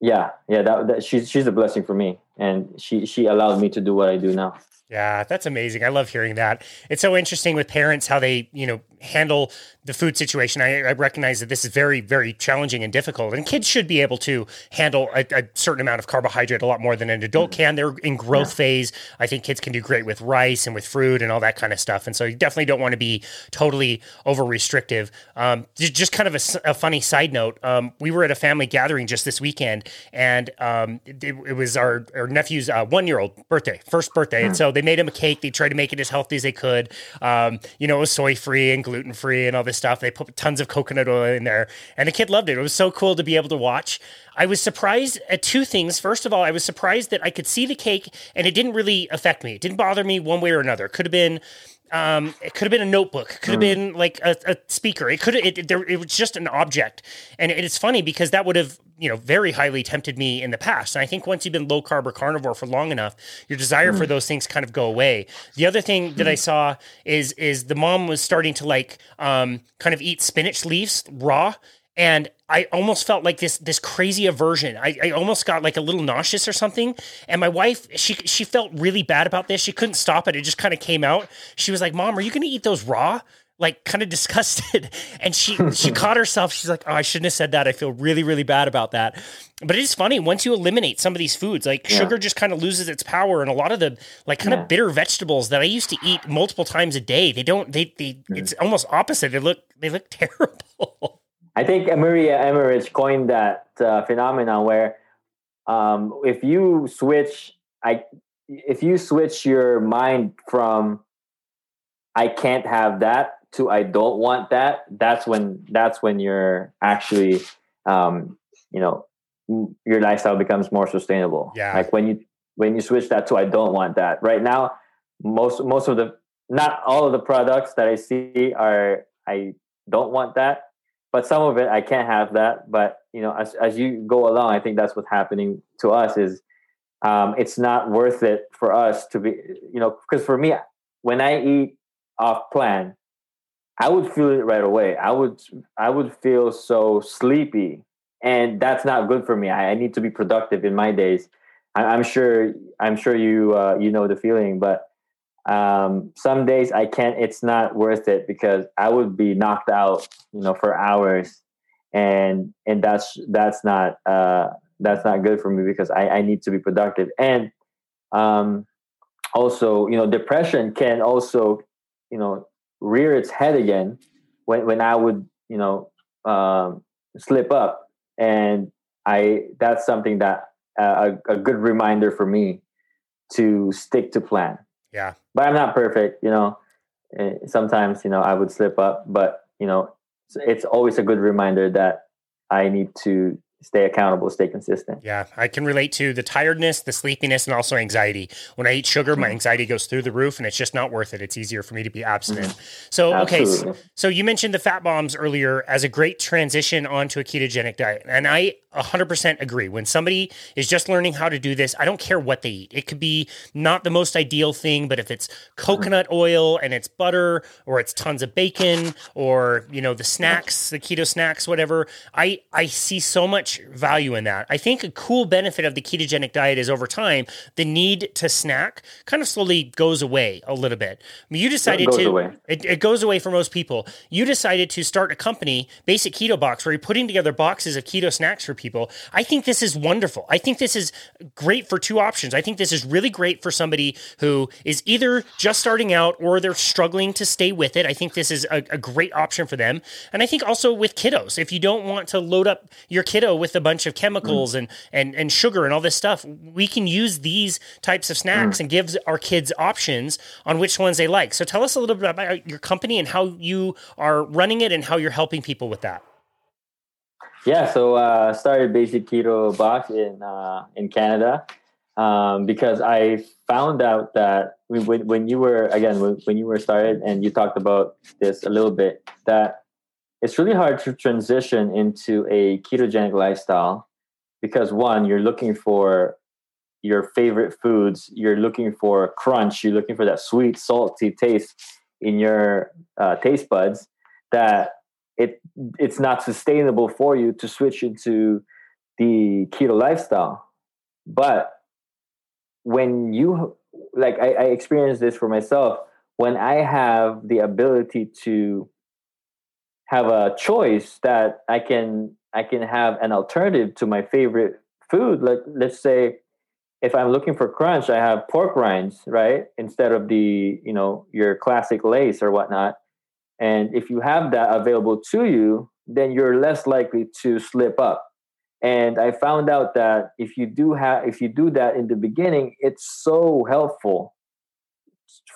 yeah yeah that, that she's she's a blessing for me and she she allowed me to do what i do now yeah, that's amazing. I love hearing that. It's so interesting with parents how they, you know, handle the food situation. I, I recognize that this is very, very challenging and difficult, and kids should be able to handle a, a certain amount of carbohydrate a lot more than an adult mm-hmm. can. They're in growth yeah. phase. I think kids can do great with rice and with fruit and all that kind of stuff. And so you definitely don't want to be totally over restrictive. Um, just kind of a, a funny side note. Um, we were at a family gathering just this weekend, and um, it, it, was our, our nephew's uh, one year old birthday, first birthday, and mm. so they made him a cake. They tried to make it as healthy as they could. Um, you know, it was soy free and gluten free and all this stuff. They put tons of coconut oil in there, and the kid loved it. It was so cool to be able to watch. I was surprised at two things. First of all, I was surprised that I could see the cake and it didn't really affect me. It didn't bother me one way or another. It could have been um, it could have been a notebook. Could have mm. been like a, a speaker. It could it, it, there, it was just an object, and it, it's funny because that would have you know very highly tempted me in the past. And I think once you've been low carb or carnivore for long enough, your desire mm. for those things kind of go away. The other thing that I mm. saw is is the mom was starting to like um, kind of eat spinach leaves raw and I almost felt like this this crazy aversion. I, I almost got like a little nauseous or something. And my wife, she she felt really bad about this. She couldn't stop it. It just kind of came out. She was like, "Mom, are you going to eat those raw?" Like kind of disgusted. <laughs> And she she <laughs> caught herself. She's like, "Oh, I shouldn't have said that. I feel really really bad about that." But it is funny once you eliminate some of these foods, like yeah. sugar just kind of loses its power, and a lot of the like kind yeah. of bitter vegetables that I used to eat multiple times a day, they don't. They they mm. it's almost opposite. They look they look <laughs> terrible. I think Maria Emmerich coined that uh, phenomenon where um, if you switch, I if you switch your mind from I can't have that to I don't want that, that's when that's when you're actually um, you know your lifestyle becomes more sustainable. Yeah. Like when you when you switch that to I don't want that. Right now, most most of the not all of the products that I see are I don't want that but some of it I can't have that. But you know, as as you go along, I think that's what's happening to us is um, it's not worth it for us to be, you know, because for me, when I eat off plan, I would feel it right away. I would I would feel so sleepy, and that's not good for me. I, I need to be productive in my days. I, am sure I'm sure you uh, you know the feeling, but um, some days I can't. It's not worth it because I would be knocked out, you know, for hours, and and that's that's not uh, that's not good for me because I, I need to be productive. And um, also, you know, depression can also, you know, rear its head again when when I would, you know, um, slip up, and I that's something that uh, a, a good reminder for me to stick to plan yeah. But I'm not perfect, you know. Sometimes, you know, I would slip up, but you know, it's always a good reminder that I need to stay accountable, stay consistent. Yeah, I can relate to the tiredness, the sleepiness, and also anxiety. When I eat sugar, mm-hmm. my anxiety goes through the roof, and it's just not worth it. It's easier for me to be abstinent. Mm-hmm. So, Absolutely. okay, so you mentioned the fat bombs earlier as a great transition onto a ketogenic diet, and I 100% agree. When somebody is just learning how to do this, I don't care what they eat. It could be not the most ideal thing, but if it's coconut oil and it's butter or it's tons of bacon or, you know, the snacks, the keto snacks, whatever, I I see so much value in that. I think a cool benefit of the ketogenic diet is over time, the need to snack kind of slowly goes away a little bit. I mean, you decided it to it, it goes away for most people. You decided to start a company, Basic Keto Box, where you're putting together boxes of keto snacks for people people. I think this is wonderful. I think this is great for two options. I think this is really great for somebody who is either just starting out or they're struggling to stay with it. I think this is a, a great option for them. And I think also with kiddos, if you don't want to load up your kiddo with a bunch of chemicals mm. and, and, and sugar and all this stuff, we can use these types of snacks mm. and give our kids options on which ones they like. So tell us a little bit about your company and how you are running it and how you're helping people with that. Yeah, so uh, started Basic Keto Box in uh, in Canada um, because I found out that when, when you were again when, when you were started and you talked about this a little bit that it's really hard to transition into a ketogenic lifestyle because one you're looking for your favorite foods you're looking for crunch you're looking for that sweet salty taste in your uh, taste buds that it it's not sustainable for you to switch into the keto lifestyle. But when you like I, I experienced this for myself. When i have the ability to have a choice that i can i can have an alternative to my favorite food. Like let's say if i'm looking for crunch i have pork rinds right? Instead of the you know your classic Lay's or whatnot. And if you have that available to you, then you're less likely to slip up. And I found out that if you do have if you do that in the beginning, it's so helpful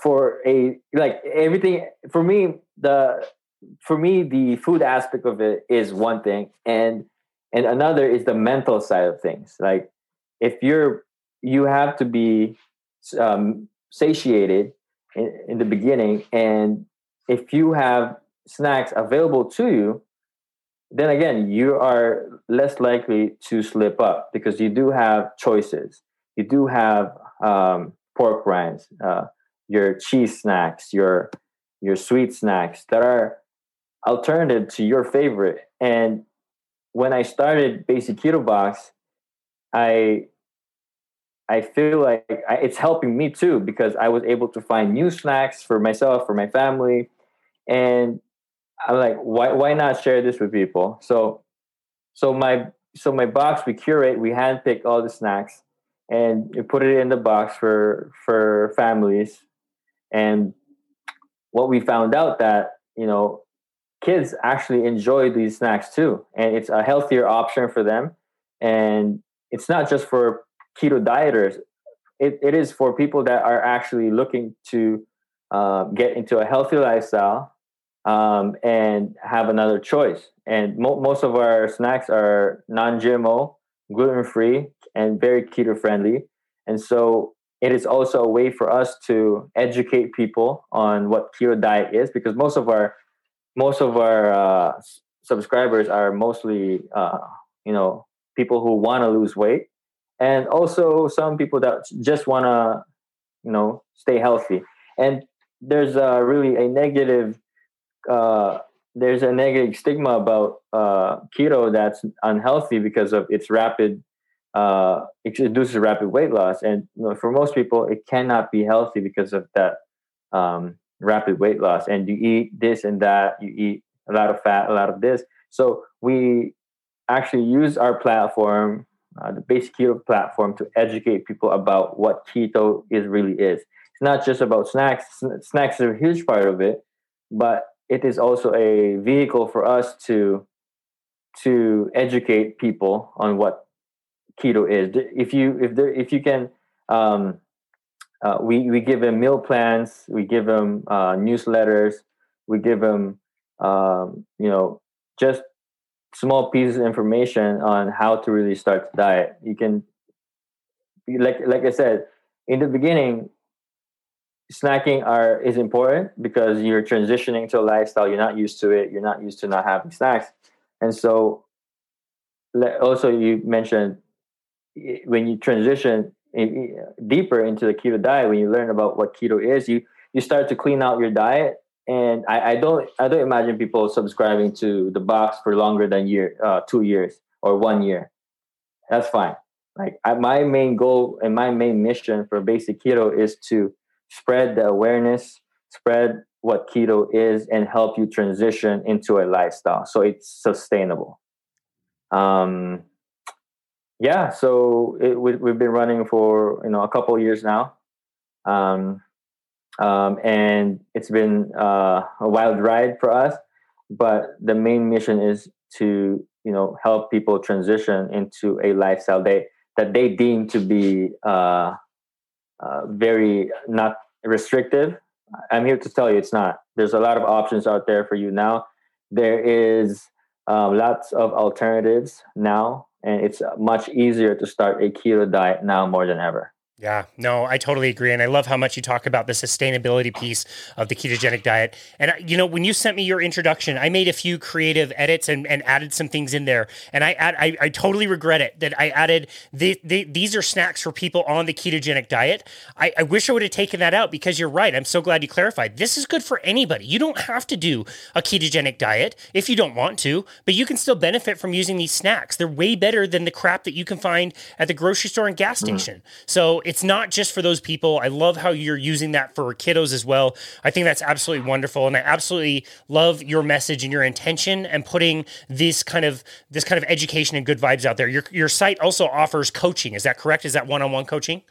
for a like everything for me the for me the food aspect of it is one thing and and another is the mental side of things like if you're you have to be um, satiated in, in the beginning and if you have snacks available to you, then again, you are less likely to slip up because you do have choices. You do have um, pork rinds, uh, your cheese snacks, your your sweet snacks that are alternative to your favorite. And when I started Basic Keto Box, I I feel like I, it's helping me too because I was able to find new snacks for myself, for my family, and I'm like, why why not share this with people? So so my so my box we curate, we handpick all the snacks, and we put it in the box for for families, and what we found out that you know kids actually enjoy these snacks too. And it's a healthier option for them. And it's not just for keto dieters. It, it is for people that are actually looking to uh, get into a healthy lifestyle um, and have another choice. And mo- most of our snacks are non-gmo gluten-free and very keto friendly and so it is also a way for us to educate people on what keto diet is because most of our most of our uh, subscribers are mostly uh, you know people who want to lose weight and also some people that just want to you know stay healthy. And there's uh, really a negative uh, there's a negative stigma about uh, keto that's unhealthy because of its rapid uh, it induces rapid weight loss. And you know, for most people it cannot be healthy because of that um, rapid weight loss and you eat this and that you eat a lot of fat a lot of this. So we actually use our platform uh, the basic keto platform to educate people about what keto is really is. It's not just about snacks. Snacks are a huge part of it but it is also a vehicle for us to to educate people on what keto is. If you if there if you can um, uh, we we give them meal plans, we give them uh, newsletters, we give them um, you know just small pieces of information on how to really start the diet. You can like like I said in the beginning, snacking are is important because you're transitioning to a lifestyle you're not used to it. You're not used to not having snacks, and so also you mentioned when you transition deeper into the keto diet when you learn about what keto is you you start to clean out your diet. And I, I don't i don't imagine people subscribing to the box for longer than year uh, two years or one year. That's fine. Like I, my main goal and my main mission for basic keto is to spread the awareness spread what keto is and help you transition into a lifestyle so it's sustainable. Um yeah, so it, we, have been running for you know a couple years now, um, um, and it's been uh, a wild ride for us. But the main mission is to you know help people transition into a lifestyle they that they deem to be uh, uh, very not restrictive. I'm here to tell you it's not. There's a lot of options out there for you now. There is um, lots of alternatives now and it's much easier to start a keto diet now more than ever. Yeah, no, I totally agree. And I love how much you talk about the sustainability piece of the ketogenic diet. And, you know, when you sent me your introduction, I made a few creative edits and, and added some things in there. And I, add, I, I totally regret it that I added the, the, these are snacks for people on the ketogenic diet. I, I wish I would have taken that out because you're right. I'm so glad you clarified. This is good for anybody. You don't have to do a ketogenic diet if you don't want to, but you can still benefit from using these snacks. They're way better than the crap that you can find at the grocery store and gas mm-hmm. station. Mm. So, it's not just for those people. I love how you're using that for kiddos as well. I think that's absolutely wonderful, and I absolutely love your message and your intention and putting this kind of this kind of education and good vibes out there. Your your site also offers coaching. Is that correct? Is that one on one coaching?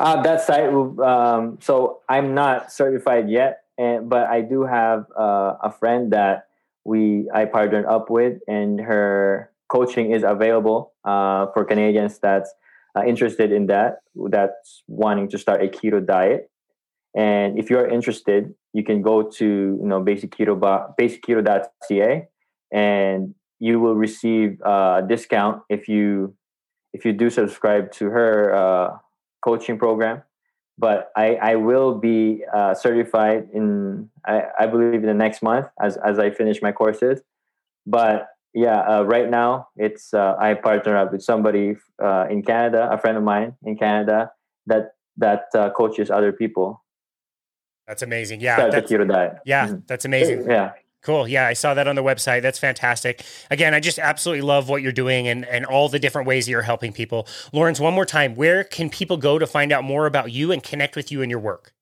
Uh, that site Um, so I'm not certified yet, and but I do have uh, a friend that we I partnered up with, and her coaching is available uh, for Canadians that's uh, interested in that, that's wanting to start a keto diet. And if you're interested, you can go to you know basic keto basic basicketo.ca and you will receive a discount if you if you do subscribe to her uh, coaching program. But I, I will be uh, certified in I, I believe in the next month as as I finish my courses. But yeah, uh, right now it's uh, I partner up with somebody uh, in Canada, a friend of mine in Canada that that uh, coaches other people. That's amazing. Yeah, that's, keto diet. Yeah, mm-hmm. that's amazing. Yeah. Cool. Yeah, I saw that on the website. That's fantastic. Again, I just absolutely love what you're doing and, and all the different ways that you're helping people. Lorenz, one more time, where can people go to find out more about you and connect with you and your work?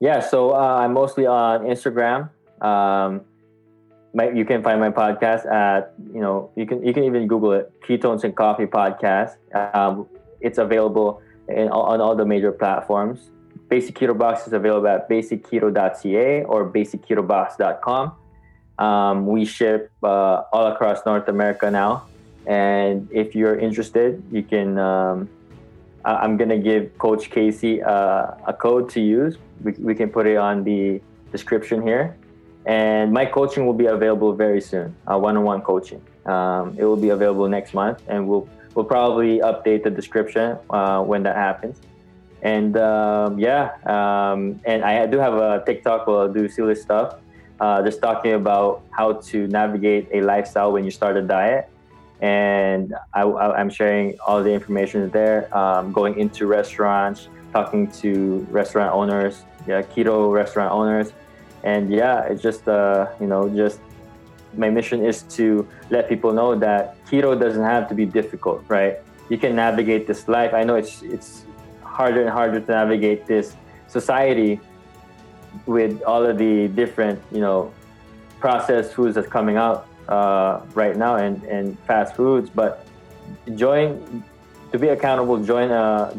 Yeah, so uh, I'm mostly on Instagram. Um, my, you can find my podcast at you know you can you can even Google it Ketones and Coffee Podcast. Um, it's available in, on all the major platforms. Basic Keto Box is available at basicketo.ca or basicketobox.com. Um, we ship uh, all across North America now, and if you're interested, you can. Um, I'm gonna give Coach Casey uh, a code to use. We, we can put it on the description here, and my coaching will be available very soon. Uh, one-on-one coaching. Um, it will be available next month, and we'll we'll probably update the description uh, when that happens. And um, yeah, um, and I do have a TikTok where I'll do silly stuff, uh, just talking about how to navigate a lifestyle when you start a diet. And I, am sharing all the information there, um, going into restaurants, talking to restaurant owners, yeah, keto restaurant owners. And yeah, it's just, uh, you know, just my mission is to let people know that keto doesn't have to be difficult, right? You can navigate this life. I know it's it's harder and harder to navigate this society with all of the different, you know, processed foods that's coming out uh, right now and, and fast foods. But join to be accountable. Join a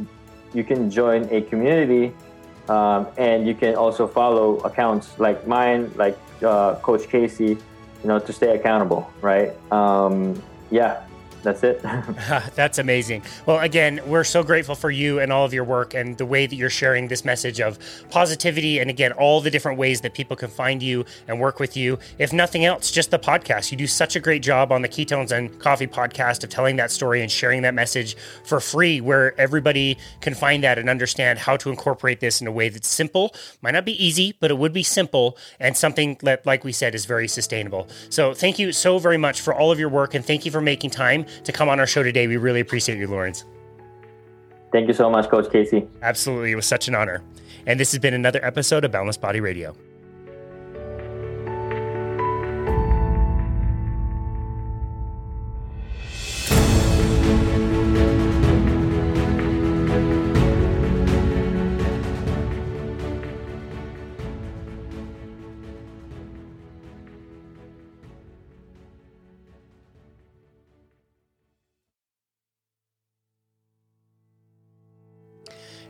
you can join a community, um, and you can also follow accounts like mine, like uh, Coach Casey, you know, to stay accountable. Right? Um, yeah, that's it. <laughs> <laughs> that's amazing. Well, again, we're so grateful for you and all of your work and the way that you're sharing this message of positivity and again, all the different ways that people can find you and work with you. If nothing else, just the podcast. You do such a great job on the Ketones and Coffee podcast of telling that story and sharing that message for free where everybody can find that and understand how to incorporate this in a way that's simple. Might not be easy, but it would be simple and something that like we said is very sustainable. So, thank you so very much for all of your work and thank you for making time to come on our show today. We really appreciate you, Lorenz. Thank you so much, Coach Casey. Absolutely. It was such an honor. And this has been another episode of Boundless Body Radio.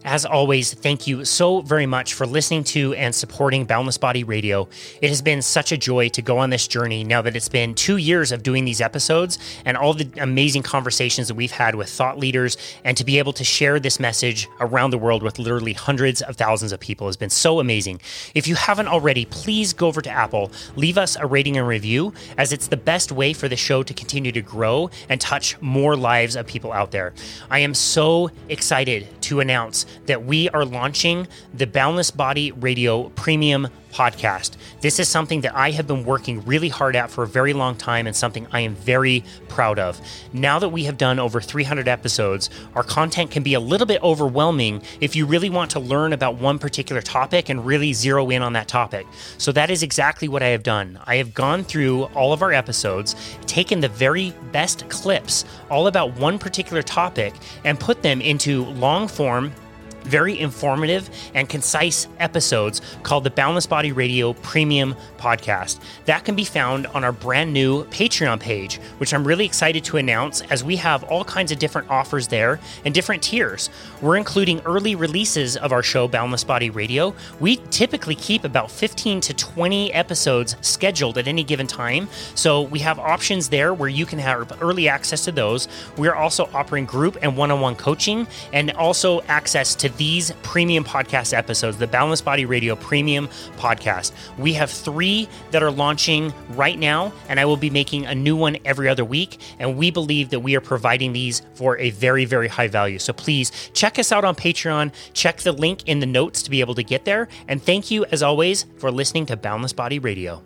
As always, thank you so very much for listening to and supporting Boundless Body Radio. It has been such a joy to go on this journey now that it's been two years of doing these episodes and all the amazing conversations that we've had with thought leaders and to be able to share this message around the world with literally hundreds of thousands of people has been so amazing. If you haven't already, please go over to Apple, leave us a rating and review, as it's the best way for the show to continue to grow and touch more lives of people out there. I am so excited to announce that we are launching the Boundless Body Radio Premium podcast. This is something that I have been working really hard at for a very long time and something I am very proud of. Now that we have done over 300 episodes, our content can be a little bit overwhelming if you really want to learn about one particular topic and really zero in on that topic. So that is exactly what I have done. I have gone through all of our episodes, taken the very best clips all about one particular topic, and put them into long form very informative and concise episodes called the Boundless Body Radio Premium Podcast. That can be found on our brand new Patreon page, which I'm really excited to announce as we have all kinds of different offers there and different tiers. We're including early releases of our show, Boundless Body Radio. We typically keep about 15 to 20 episodes scheduled at any given time. So we have options there where you can have early access to those. We're also offering group and one on one coaching and also access to these premium podcast episodes, the Boundless Body Radio Premium Podcast. We have three that are launching right now, and I will be making a new one every other week. And we believe that we are providing these for a very, very high value. So please check us out on Patreon. Check the link in the notes to be able to get there. And thank you, as always, for listening to Boundless Body Radio.